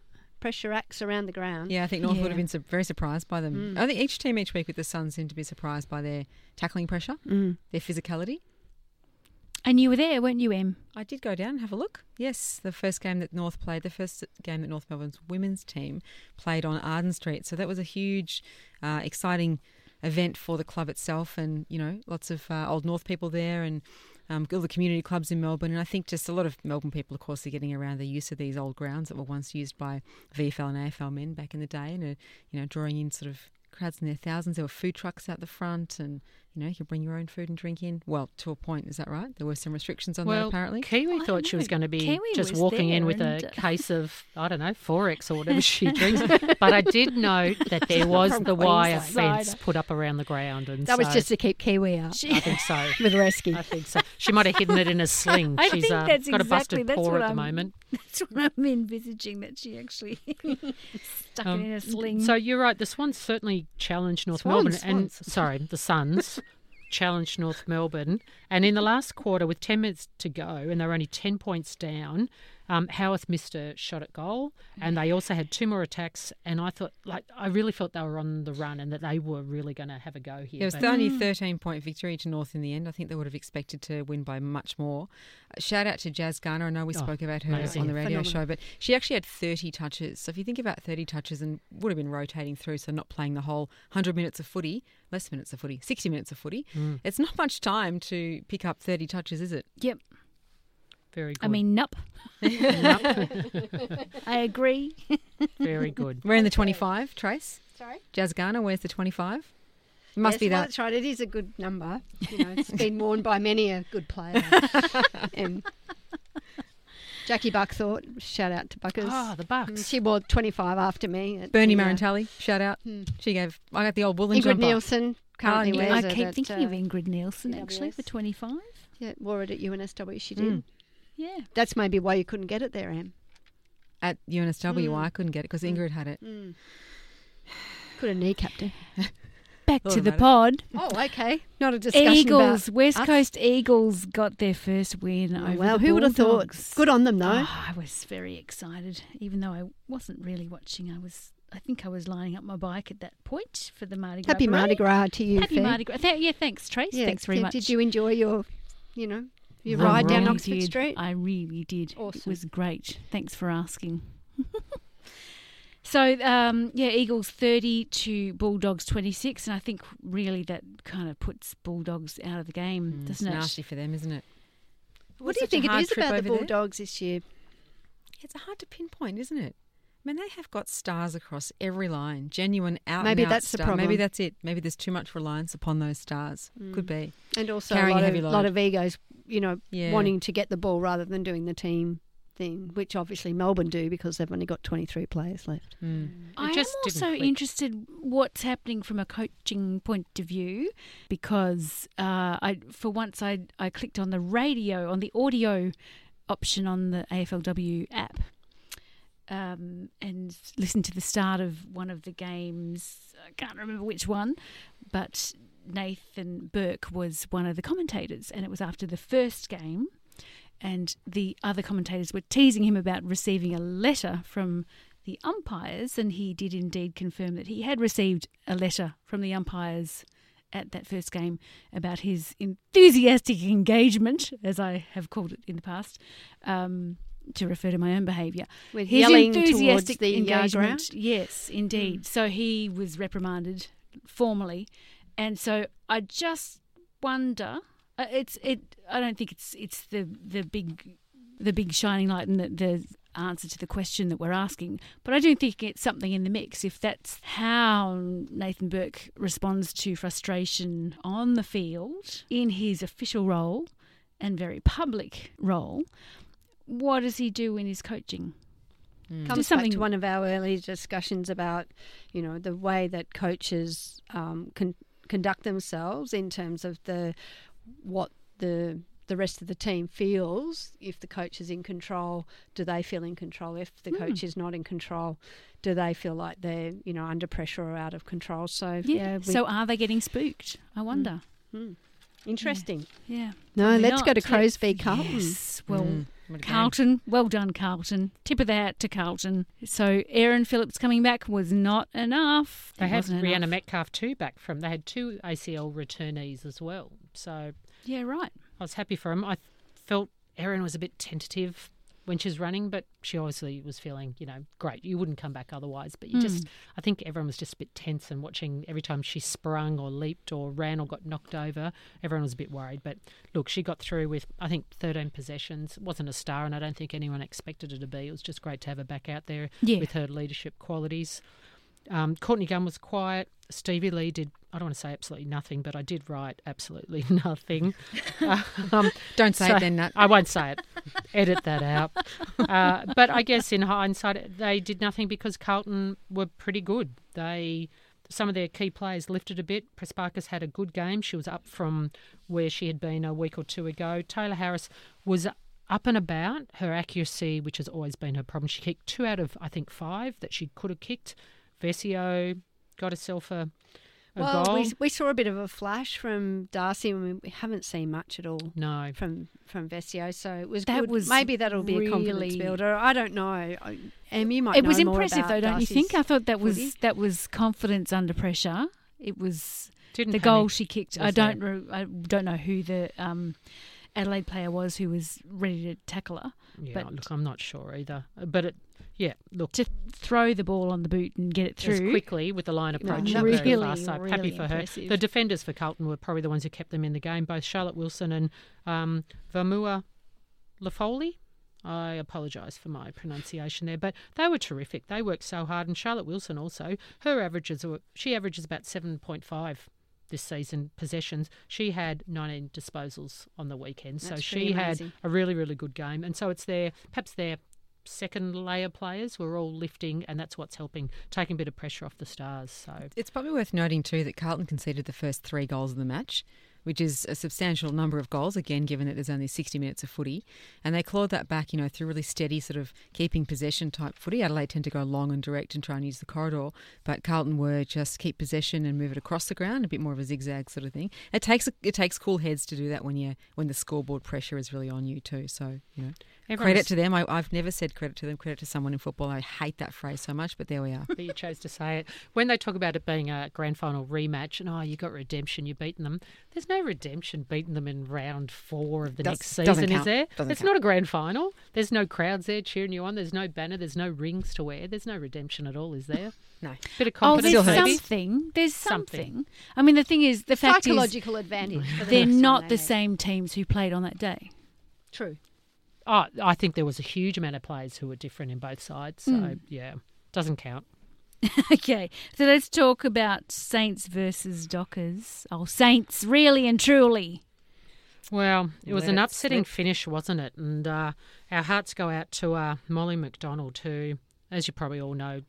pressure acts around the ground.
Yeah, I think North would have been su- very surprised by them.
Mm.
I think each team each week with the Suns seemed to be surprised by their tackling pressure,
Mm.
their physicality.
And you were there, weren't you, Em?
I did go down and have a look. Yes, the first game that North played, the first game that North Melbourne's women's team played on Arden Street. So that was a huge, uh, exciting event for the club itself, and you know, lots of uh, old North people there, and um, all the community clubs in Melbourne. And I think just a lot of Melbourne people, of course, are getting around the use of these old grounds that were once used by VFL and AFL men back in the day, and uh, you know, drawing in sort of crowds in their thousands. There were food trucks out the front, and you know, you could bring your own food and drink in. Well, to a point, is that right? There were some restrictions on that apparently.
Kiwi
I
thought she was going to be
Kiwi
just walking in with a
and, uh,
case of I don't know Forex or whatever she drinks. but I did note that there was the wire
Queensland.
fence put up around the ground, and
That was just to keep Kiwi out
I think so.
with rescue.
I think so. She might have hidden it in a sling.
I
She's
think
uh,
that's
got a
exactly-
busted
that's
paw
what
at
I'm-
moment.
That's what I'm envisaging that she actually stuck
Um,
it in a sling.
So you're right. The Swans certainly challenged North
Swans,
Melbourne, and sorry, the Suns challenged North Melbourne. And in the last quarter, with ten minutes to go, and they were only ten points down, um, Howarth missed a shot at goal, and they also had two more attacks. And I thought, like, I really felt they were on the run, and that they were really going to have a go here.
It was
But-
only 13 point victory to North in the end. I think they would have expected to win by much more. Uh, Shout out to Jazz Garner. I know we
Oh,
spoke about her
amazing.
on the radio
Phenomenal.
show, but she actually had 30 touches. So if you think about 30 touches and would have been rotating through, so not playing the whole 100 minutes of footy, less minutes of footy, 60 minutes of footy,
Mm,
it's not much time to pick up 30 touches, is it?
yep.
Very good.
I mean, nup.
Nope.
I agree.
very good.
We're in the 25, Trace.
Sorry.
Jazz Garner, where's the 25? It must
yes,
be
well,
that.
That's right. It is a good number. You know, it's been worn by many a good player. and Jackie Buckthorpe, shout out to Buckers.
Ah, the
Mm,
Bucks.
She wore 25 after me. at
Bernie
the, uh,
Marantelli, shout out.
Hmm.
She gave, I got the old woolen
Ingrid
jumper.
Nielsen currently
yeah.
wears
I
it
keep
at,
thinking of
uh,
Ingrid Nielsen actually for 25.
Yeah, wore it at UNSW. She did.
Mm.
Yeah.
That's maybe why you couldn't get it there, Em.
At UNSW,
Mm.
I couldn't get it because Ingrid had it.
Mm. Could have kneecapped her.
Back to the
about it.
pod.
Oh, okay. Not a discussion
Eagles,
about
West
us.
Coast Eagles got their first win
Oh,
over
well,
the
who would have thought? Good on them, though.
Oh, I was very excited, even though I wasn't really watching. I was, I think I was lining up my bike at that point for the Mardi Gras.
Happy Mardi
parade.
Gras to you,
Happy
Faye.
Mardi Gras. Th- yeah, thanks, Trace.
Yeah,
thanks very
did,
much.
Did you enjoy your, you know, your
I
ride down
really
Oxford
did.
Street?
I really did. It
Awesome.
was great. Thanks for asking. so, um, yeah, Eagles 30 to Bulldogs 26. And I think really that kind of puts Bulldogs out of the game,
Mm,
doesn't it?
nasty for them, isn't it?
What
was
do you think it
hard
is
trip
about the
over there.
Bulldogs this year?
It's hard to pinpoint, isn't it? I mean, they have got stars across every line, genuine out.
Maybe
and out
that's the problem.
Maybe that's it. Maybe there's too much reliance upon those stars. Could be.
And also
Carrying
a
a
lot,
heavy
of,
load.
lot of egos, you know,
Yeah.
wanting to get the ball rather than doing the team thing, which obviously Melbourne do because they've only got 23 players left.
Mm.
I
just
am
didn't
also
click.
interested what's happening from a coaching point of view because uh, I, for once, I I clicked on the radio on the audio option on the AFLW app um, and listened to the start of one of the games. I can't remember which one, but Nathan Burke was one of the commentators, and it was after the first game. And the other commentators were teasing him about receiving a letter from the umpires, and he did indeed confirm that he had received a letter from the umpires at that first game about his enthusiastic engagement, as I have called it in the past, um, to refer to my own behaviour.
With
His
yelling towards
enthusiastic
the uh,
engagement, yes, indeed. So he was reprimanded formally, and so I just wonder. uh, It's it. I don't think it's it's the the big the big shining light and the, the answer to the question that we're asking, but I do think it's something in the mix. If that's how Nathan Burke responds to frustration on the field in his official role and very public role, what does he do in his coaching? Hmm.
Comes
Just
back
something-
to one of our early discussions about, you know, the way that coaches um, con- conduct themselves in terms of the what the the rest of the team feels. If the coach is in control, do they feel in control? If the hmm. coach is not in control, do they feel like they're you know under pressure or out of control? So
Yeah.
we-
so are they getting spooked? I wonder. Hmm.
interesting.
Yeah.
No,
Probably
let's go to Crosby Carlton.
Yes. Well, Carlton, well done, Carlton. Tip of the hat to Carlton. So Erin Phillips coming back was not enough.
They
It
had Rhiannon
enough.
Metcalfe too back from. They had two ACL returnees as well. So
Yeah, right.
I was happy for him. I felt Aaron was a bit tentative when she's running, but she obviously was feeling, you know, great. You wouldn't come back otherwise. But you hmm. just, I think everyone was just a bit tense and watching every time she sprung or leaped or ran or got knocked over, everyone was a bit worried. But look, she got through with, I think, 13 possessions. Wasn't a star, and I don't think anyone expected her to be. It was just great to have her back out there
Yeah.
with her leadership qualities. Um, Courtney Gunn was quiet. Stevie Lee did, I don't want to say absolutely nothing, but I did write absolutely nothing. um,
Don't say
so-
it then, Nat.
I won't say it. Edit that out. Uh, but I guess in hindsight, they did nothing because Carlton were pretty good. They some of their key players lifted a bit. Prespakis had a good game. She was up from where she had been a week or two ago. Tayla Harris was up and about. Her accuracy, which has always been her problem, she kicked two out of I think five that she could have kicked. Vescio got herself a, a
Well,
goal.
we, we saw a bit of a flash from Darcy, and we haven't seen much at all.
no,
from from Vescio, so it was
That
good.
was
Maybe that'll be a confidence builder. I don't know. I- Em, you might.
It was
more
impressive, though, don't you think? I thought that was
footy.
that was confidence under pressure. It was
didn't
the goal she kicked. I don't. Re- I don't know who the um, Adelaide player was who was ready to tackle her.
Yeah,
but-
look, I'm not sure either. But it, yeah, look,
To throw the ball on the boot and get it
as
through
quickly with the line
No,
approach. very
was
really,
fast. So happy
really
for her. The defenders for Carlton were probably the ones who kept them in the game. Both Charlotte Wilson and um, Vamua Lafoli. I apologise for my pronunciation there, but they were terrific. They worked so hard, and Charlotte Wilson also. Her averages were she averages about seven point five this season possessions. She had 19 disposals on the weekend, so she
pretty
had a really really good game. And so it's their perhaps their second layer players were all lifting, and that's what's helping taking a bit of pressure off the stars. So
It's probably worth noting too that Carlton conceded the first three goals of the match, which is a substantial number of goals. Again, given that there's only 60 minutes of footy, and they clawed that back, you know, through really steady sort of keeping possession type footy. Adelaide tend to go long and direct and try and use the corridor, but Carlton were just keep possession and move it across the ground, a bit more of a zigzag sort of thing. It takes it takes cool heads to do that when you when the scoreboard pressure is really on you too. So you know,
Everyone's-
credit to them. I, I've never said credit to them. Credit to someone in football. I hate that phrase so much, but there we are.
but you chose to say it. When they talk about it being a grand final rematch and oh, you got redemption, you've beaten them. There's no redemption beating them in round four of the
Does-
next
doesn't
season, is there?
Doesn't
it's
count.
not a grand final. There's no crowds there cheering you on. There's no banner. There's no rings to wear. There's no redemption at all, is there?
No.
Bit of
Oh,
confidence,
there's
Still hurts.
maybe.
something. There's
Something.
something. I mean, the thing is, the fact is,
Psychological advantage. for the
they're not the same teams who played on that day.
True.
Oh, I think there was a huge amount of players who were different in both sides. So
Mm.
yeah, doesn't count.
okay, so let's talk about Saints versus Dockers. Oh, Saints, really and truly.
Well, it was
Let
an
it
upsetting
slip.
finish, wasn't it? And uh, our hearts go out to uh, Molly McDonald, who, as you probably all know,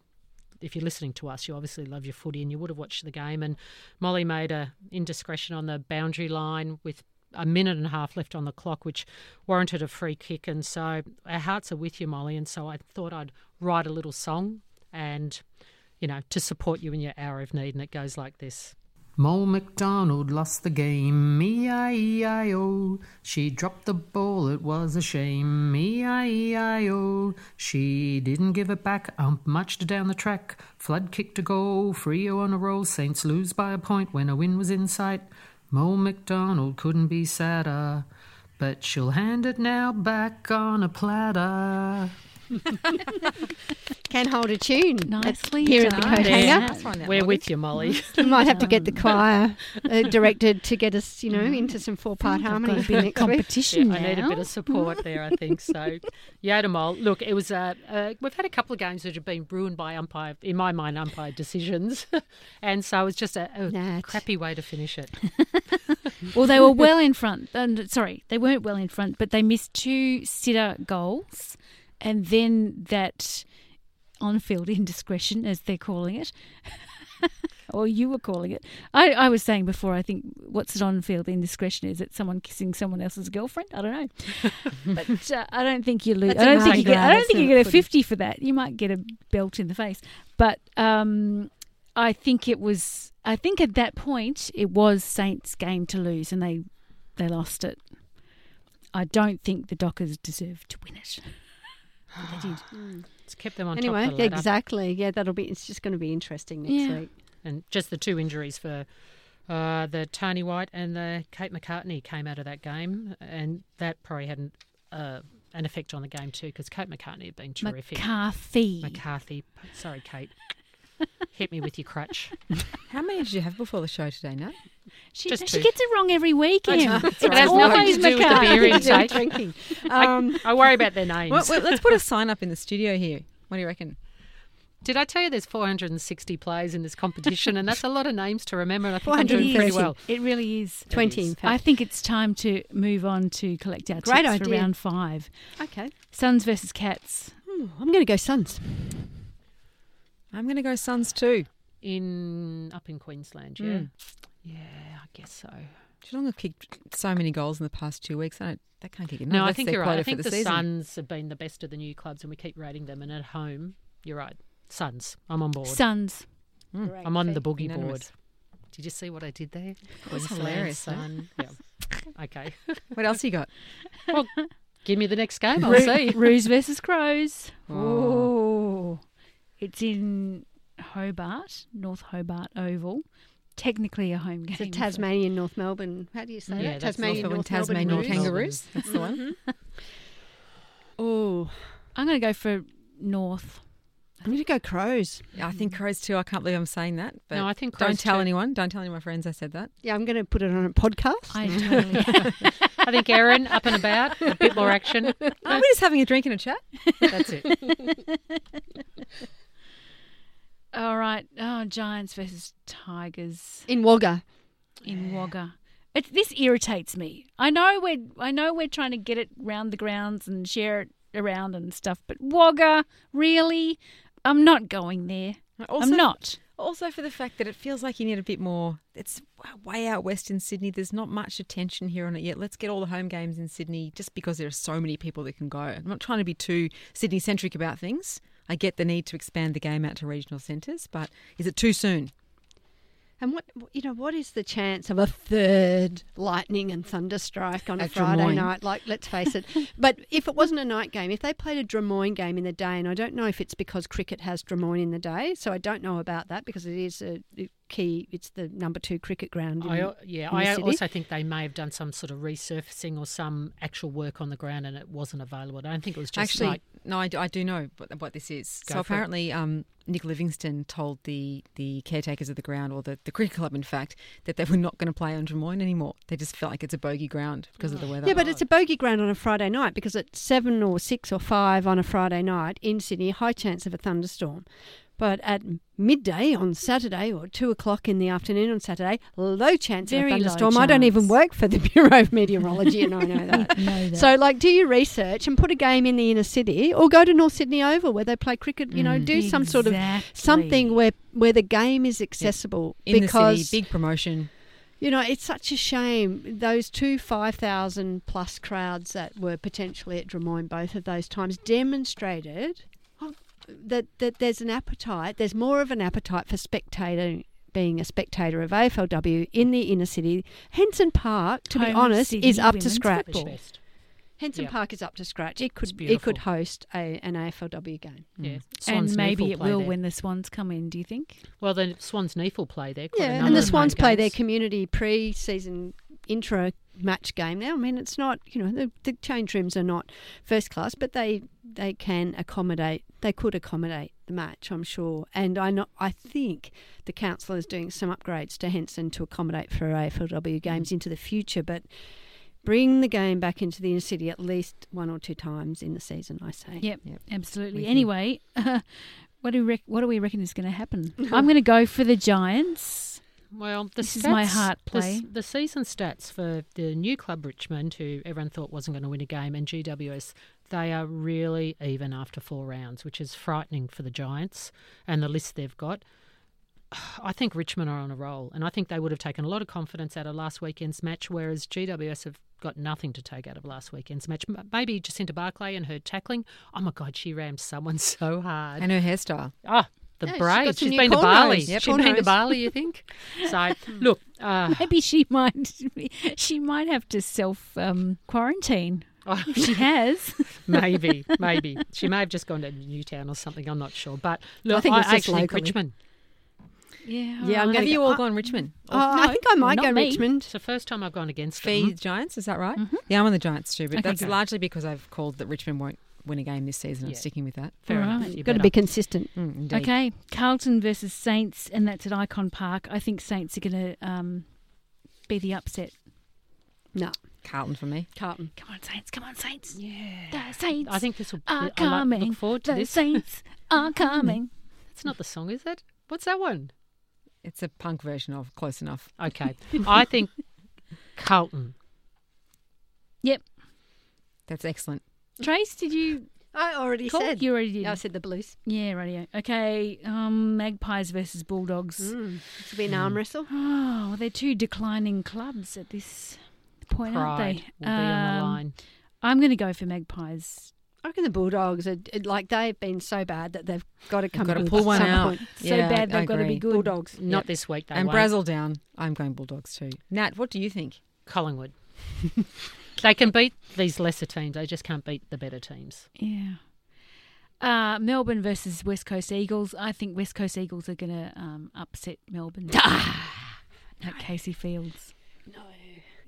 if you're listening to us, you obviously love your footy and you would have watched the game. And Molly made a indiscretion on the boundary line with a minute and a half left on the clock, which warranted a free kick. And so our hearts are with you, Molly. And so I thought I'd write a little song and, you know, to support you in your hour of need. And it goes like this. Mole McDonald lost the game, E-I-E-I-O. She dropped the ball, it was a shame, E-I-E-I-O. She didn't give it back, ump much down the track. Flood kicked a goal, Freo on a roll, Saints lose by a point when a win was in sight. Mole McDonald couldn't be sadder, but she'll hand it now back on a platter.
Can hold a tune.
Nicely
here at the
done.
coat
There.
hanger.
Nice one,
We're with you, Molly.
We might have to get the choir uh, directed to get us, you know, into some four-part
I've got
harmony
a bit of
next week.
competition
Yeah, I need a bit of support there, I think. So, Yadamol, look, it was uh, uh, we've had a couple of games that have been ruined by umpire, in my mind, umpire decisions, and so it's just a, a crappy way to finish it.
Well, they were well in front. And sorry, they weren't well in front, but they missed two sitter goals, and then that on-field indiscretion, as they're calling it, or you were calling it. I, I was saying before. I think what's an on-field indiscretion is it someone kissing someone else's girlfriend? I don't know, but uh, I don't think you lose.
That's
I
a
don't think you get. I don't think you get a
footy?
fifty for that. You might get a belt in the face, but um, I think it was. I think at that point it was Saints' game to lose, and they they lost it. I don't think the Dockers deserved to win it. They did.
It's kept them on
Anyway,
top of the
exactly. Yeah, that'll be. It's just going to be interesting next
Yeah.
week.
And just the two injuries for uh, the Tony White and the Kate McCartney came out of that game, and that probably had an, uh, an effect on the game too, because Kate McCartney had been terrific.
McCarthy.
McCarthy, sorry, Kate, hit me with your crutch.
How many did you have before the show today, Nat?
She,
Just
she
two.
gets it wrong every week. Em.
It
It's
has nothing
always
to do with the beer intake.
drinking. Um,
I worry about their names.
Well, well, let's put a sign up in the studio here. What do you reckon?
Did I tell you there's 460 players in this competition, and that's a lot of names to remember. And I think I'm
It
doing pretty well.
It really is.
Twenty. In
I think it's time to move on to collect our
Great
tips for
idea.
round five.
Okay.
Suns versus Cats.
Hmm, I'm going to go Suns.
I'm going to go Suns too.
In up in Queensland, yeah,
Mm.
yeah, I guess so.
Geelong have kicked so many goals in the past two weeks. I don't, that can't kick it.
No, I think you're right. I think
the,
the. Suns have been the best of the new clubs, and we keep rating them. And at home, you're right. Suns, I'm on board.
Suns.
Mm.
I'm on the boogie
Unanimous.
board. Did you see what I did there?
That's
Queensland,
hilarious?
Sun. Yeah. Okay.
What else you got?
Well, Give me the next game. I'll
Roo-
see.
Roos versus Crows.
Oh.
Oh. It's in Hobart, North Hobart Oval. Technically a home game.
It's a
for-
Tasmanian North Melbourne. How do you say
Yeah,
that?
that's
Tasmanian
North
North,
Melbourne,
Melbourne
Tasmanian
Roos.
kangaroos. That's the mm-hmm. one.
Oh,
I'm going to go for North.
I'm going to go Crows.
Yeah, I think Crows too. I can't believe I'm saying that. But
no, I think
don't tell
too.
anyone. Don't tell any of my friends I said that.
Yeah, I'm going to put it on a podcast.
I totally.
I think Erin up and about, a bit more action.
Aren't we just having a drink and a chat?
That's it.
All right. Oh, Giants versus Tigers
in Wagga.
in Wagga. It, this irritates me. I know we're I know we're trying to get it round the grounds and share it around and stuff, but Wagga, really? I'm not going there.
Also,
I'm not.
Also, for the fact that it feels like you need a bit more. It's way out west in Sydney. There's not much attention here on it yet. Let's get all the home games in Sydney just because there are so many people that can go. I'm not trying to be too Sydney centric about things. I get the need to expand the game out to regional centres, but is it too soon?
And what you know, what is the chance of a third lightning and thunder strike on a
At
Friday
Drummoyne.
night? Like, let's face it. but if it wasn't a night game, if they played a Drummoyne game in the day, and I don't know if it's because cricket has Drummoyne in the day, so I don't know about that because it is a a key. It's the number two cricket ground. In,
I, yeah,
in the
I
city.
also think they may have done some sort of resurfacing or some actual work on the ground, and it wasn't available. I don't think it was just
Actually,
like
no, I do, I do know what, what this is.
Go
so apparently, um, Nick Livingston told the, the caretakers of the ground, or the, the cricket club, in fact, that they were not going to play on Drummoyne anymore. They just felt like it's a bogey ground because of the weather.
Yeah, but it's a bogey ground on a Friday night because at seven or six or five on a Friday night in Sydney, high chance of a thunderstorm. But at midday on Saturday or two o'clock in the afternoon on Saturday, low chance
Very
of a thunderstorm. I don't even work for the Bureau of Meteorology, and I know that.
know that.
So, like, do your research and put a game in the inner city, or go to North Sydney Oval where they play cricket. You know,
Mm.
do some sort of something where where the game is accessible
in
because
the city, big promotion.
you know, it's such a shame. Those two 5,000 plus crowds that were potentially at Drummoyne both of those times demonstrated that, that there's an appetite, there's more of an appetite for spectator being a spectator of AFLW in the inner city. Henson Park, to be
Home of
honest, is up to scratch.
football.
Henson
Yeah.
Park is up to scratch. It could it could host a, an AFLW game.
Yeah,
mm.
and
maybe it will
there.
when the Swans come in. Do you think?
Well, the Swans Neath will play there. quite
Yeah,
number
and the Swans play their community pre-season intro match game now. I mean, it's not you know the, the change rooms are not first class, but they they can accommodate. They could accommodate the match, I'm sure. And I know, I think the council is doing some upgrades to Henson to accommodate for AFLW mm. games into the future. But bring the game back into the inner city at least one or two times in the season. I say.
Yep,
Yep.
absolutely.
With you.
Anyway, what do we rec- what do we reckon is going to happen? I'm going to go for the Giants.
Well, the
This
stats,
is my heart
the
play.
s- The, season stats for the new club Richmond, who everyone thought wasn't going to win a game, and GWS, they are really even after four rounds, which is frightening for the Giants and the list they've got. I think Richmond are on a roll, and I think they would have taken a lot of confidence out of last weekend's match, whereas GWS have got nothing to take out of last weekend's match. Maybe Jacinta Barclay and her tackling. Oh my God, she rammed someone so hard.
And her hairstyle.
Ah, the
Yeah, she's
braids.
got some
she's
new
been to. Bali.
Yep.
She's been to Bali, you think? So, look, uh,
Maybe she might she might have to self um, quarantine if she has.
maybe, maybe. She may have just gone to Newtown or something. I'm not sure. But look,
I think it's just
actually think
locally.
Richmond.
yeah,
Yeah, I'm
alright.
gonna
Have you
go-
all
I-
gone Richmond?
Oh, I think I might go
me.
Richmond.
It's the first time I've gone against
Fee
them.
Giants, is that right? Yeah, I'm on the Giants too, but
Okay,
that's
great.
largely because I've called that Richmond won't win a game this season. I'm sticking with that.
Fair
All
enough.
right.
You
Got to be consistent.
Mm.
Okay, Carlton versus Saints, and that's at Ikon Park. I think Saints are going to um, be the upset.
No,
Carlton for me.
Carlton.
Come on, Saints! Come on, Saints!
Yeah.
The Saints
I think this will.
are
I like-
coming.
look forward to
the
this.
Saints are coming.
It's not the song, is it? What's that one?
It's a punk version of Close Enough.
Okay, I think Carlton. Yep.
That's excellent.
Trace, did you
I already
call?
said.
You already did.
I said the Blues.
Yeah, radio. Okay, um, Magpies versus Bulldogs.
Mm. This will be an arm wrestle.
Oh, well, they're two declining clubs at this point, aren't they?
will be on the
Um,
line.
I'm going to go for Magpies.
I reckon the Bulldogs are like they've been so bad that they've got to come
gotta
up
pull one out.
point.
So
Yeah,
bad they've got to be good.
Bulldogs.
Not
Yep.
this week. They
and
won't.
Down. I'm going Bulldogs too. Nat, what do you think?
Collingwood. they can beat these lesser teams. They just can't beat the better teams.
Yeah. Uh, Melbourne versus West Coast Eagles. I think West Coast Eagles are going to um, upset Melbourne Ah! at Casey Fields.
No.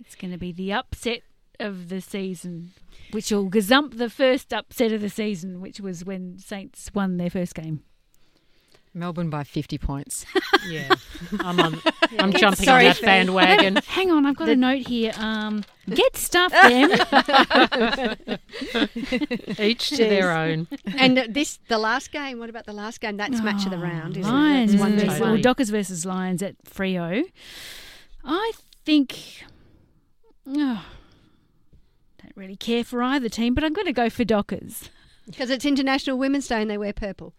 It's going to be the upset of the season, which will gazump the first upset of the season, which was when Saints won their first game.
Melbourne by 50 points.
Yeah, I'm on. I'm
Get
jumping
sorry
on that bandwagon.
Hang on, I've got
The-
a note here. Um, get stuff, them.
Each to their own.
and uh, this, the last game. What about the last game? That's match of the round, isn't
Lions.
it? That's one
versus-
versus
Well, Dockers versus Lions at Freo. I think. Oh, don't really care for either team, but I'm going to go for Dockers.
because it's International Women's Day and they wear purple.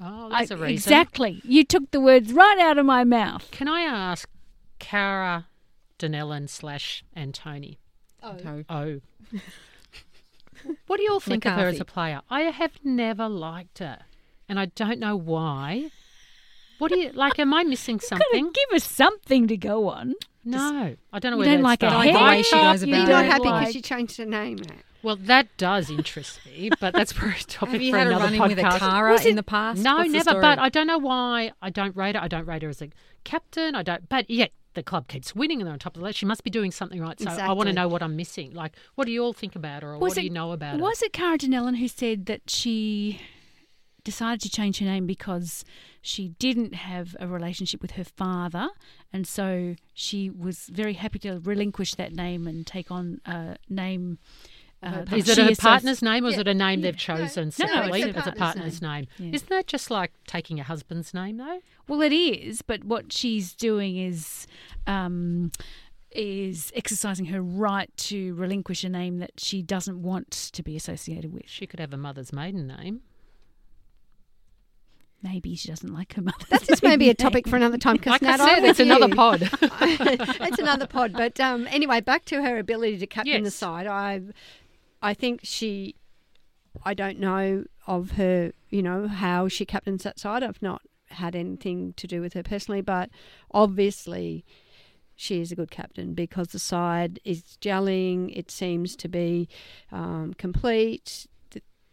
Oh, that's
I-
a reason.
Exactly. You took the words right out of my mouth.
Can I ask Kara Donnellan slash Antoni?
So,
Oh. oh. What do you all think of her as a player? I have never liked her, and I don't know why. What do you like? Am I missing something?
give us something to go on.
No, I don't know.
You
where
don't like her
starts.
hair?
hair.
the way she goes
You
about
You're not
don't
happy because
like-
she changed her name. Matt.
Well, that does interest me, but that's for a topic
have you
for
had a
another
run-in
podcast.
with a Kara
Was
in the past?
No,
What's
never. But I don't know why I don't rate her. I don't rate her as a captain. I don't. But yet the club keeps winning and they're on top of the list. She must be doing something right. So I want to know what I'm missing. Like, what do you all think about her, or
Was
what do you know about her?
Was it Kara Donnellan who said that she decided to change her name because she didn't have a relationship with her father, and so she was very happy to relinquish that name and take on a name. Uh, that
Is it
she
a
associ-
partner's name or is it a name
yeah,
they've chosen
no, it's a
separately? it's a
partner's
partner's name.
Yeah.
Isn't that just like taking a husband's name though?
Well, it is, but what she's doing is um, is exercising her right to relinquish a name that she doesn't want to be associated with.
She could have a mother's maiden name.
Maybe she doesn't like her mother.
That's just maybe a topic for another time. Because
Like I
Nat, I'm
said,
with
it's another pod.
it's another pod. But um, anyway, back to her ability to captain the
Yes.
side. I, I think she. I don't know of her. You know how she captains that side. I've not had anything to do with her personally, but obviously. She is a good captain because the side is gelling. It seems to be um, complete.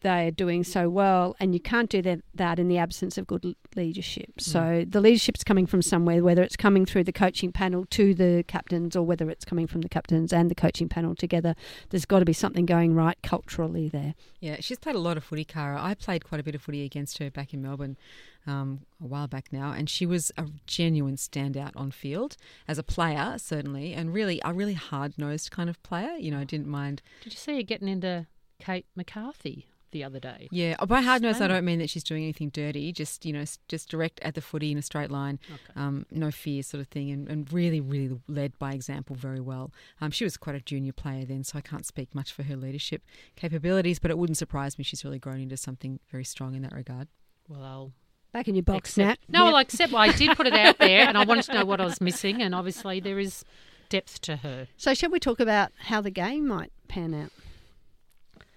The, they're doing so well, and you can't do that, that in the absence of good l- leadership.
Mm.
So the leadership's coming from somewhere, whether it's coming through the coaching panel to the captains or whether it's coming from the captains and the coaching panel together. There's got to be something going right culturally there.
Yeah, she's played a lot of footy, Kara. I played quite a bit of footy against her back in Melbourne um, a while back now, and she was a genuine standout on field as a player, certainly, and really a really hard nosed kind of player. You know, didn't mind.
Did you see her getting into Kate McCarthy the other day?
Yeah, by hard nosed, I don't mean that she's doing anything dirty. Just you know, just direct at the footy in a straight line,
Okay.
um, no fear, sort of thing, and, and really, really led by example very well. Um, she was quite a junior player then, so I can't speak much for her leadership capabilities, but it wouldn't surprise me she's really grown into something very strong in that regard.
Well, I'll
Back in your box,
accept.
Nat.
No,
Yep.
I'll accept. I did put it out there, and I wanted to know what I was missing, and obviously there is depth to her.
So, shall we talk about how the game might pan out?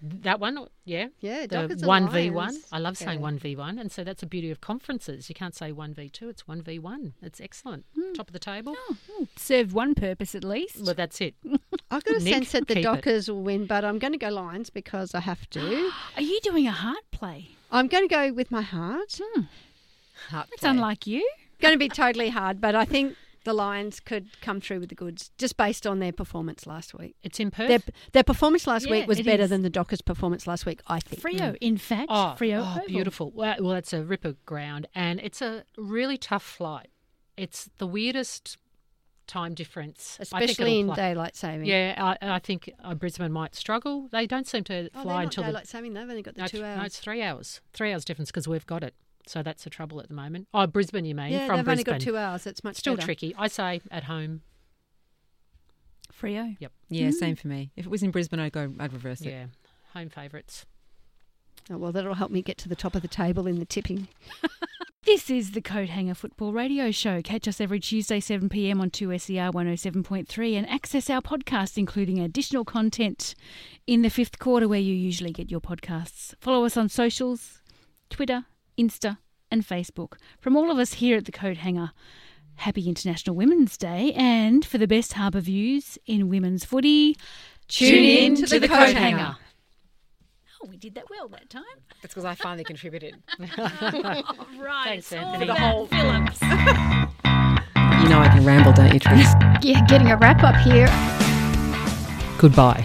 That one, yeah.
Yeah,
The one v one. I love saying
Yeah.
one v one, and so that's the beauty of conferences. You can't say one v two; it's one v one. It's excellent. Top of the table.
Oh, served one purpose at least.
Well, that's it.
I've got a
Nick,
sense that the
keep it.
Dockers will win, but I'm going to go Lions because I have to.
Are you doing a heart play?
I'm going to go with my heart.
Hmm,
Heart play.
unlike you.
going to be totally hard, but I think the Lions could come through with the goods just based on their performance last week.
It's in Perth.
Their, their performance last
Yeah,
week was better
is.
than the Dockers' performance last week, I think.
Freo, in fact,
Oh,
Freo
oh,
Oval.
beautiful. Well, well, it's a ripper ground, and it's a really tough flight. It's the weirdest time difference,
Especially in
play-
daylight saving.
Yeah, I, I think uh, Brisbane might struggle. They don't seem to
Oh,
fly
not
until the
daylight saving. They've only got the
no,
two hours.
no, it's three hours. Three hours difference because we've got it. So that's the trouble at the moment. Oh, Brisbane, you mean?
yeah,
from
they've
Brisbane.
only got two hours. It's much
Still
better.
tricky. I say at home.
Freo. Yep.
Yeah, mm. same for me. If it was in Brisbane, I'd go. I'd reverse it.
Yeah, home favourites.
Oh, well, that'll help me get to the top of the table in the tipping.
This is the Coat Hanger Football Radio Show. Catch us every Tuesday, 7 pm on 2SER 107.3 and access our podcast, including additional content in the fifth quarter where you usually get your podcasts. Follow us on socials Twitter, Insta, and Facebook. From all of us here at the Coat Hanger, happy International Women's Day. And for the best harbour views in women's footy,
Tune in to the Coat Hanger.
Oh, we did that well that time.
That's because I finally contributed.
Right.
Thanks,
all
Anthony.
that Phillips.
You know I can ramble, don't you, Trace?
Yeah, getting a wrap up here.
Goodbye.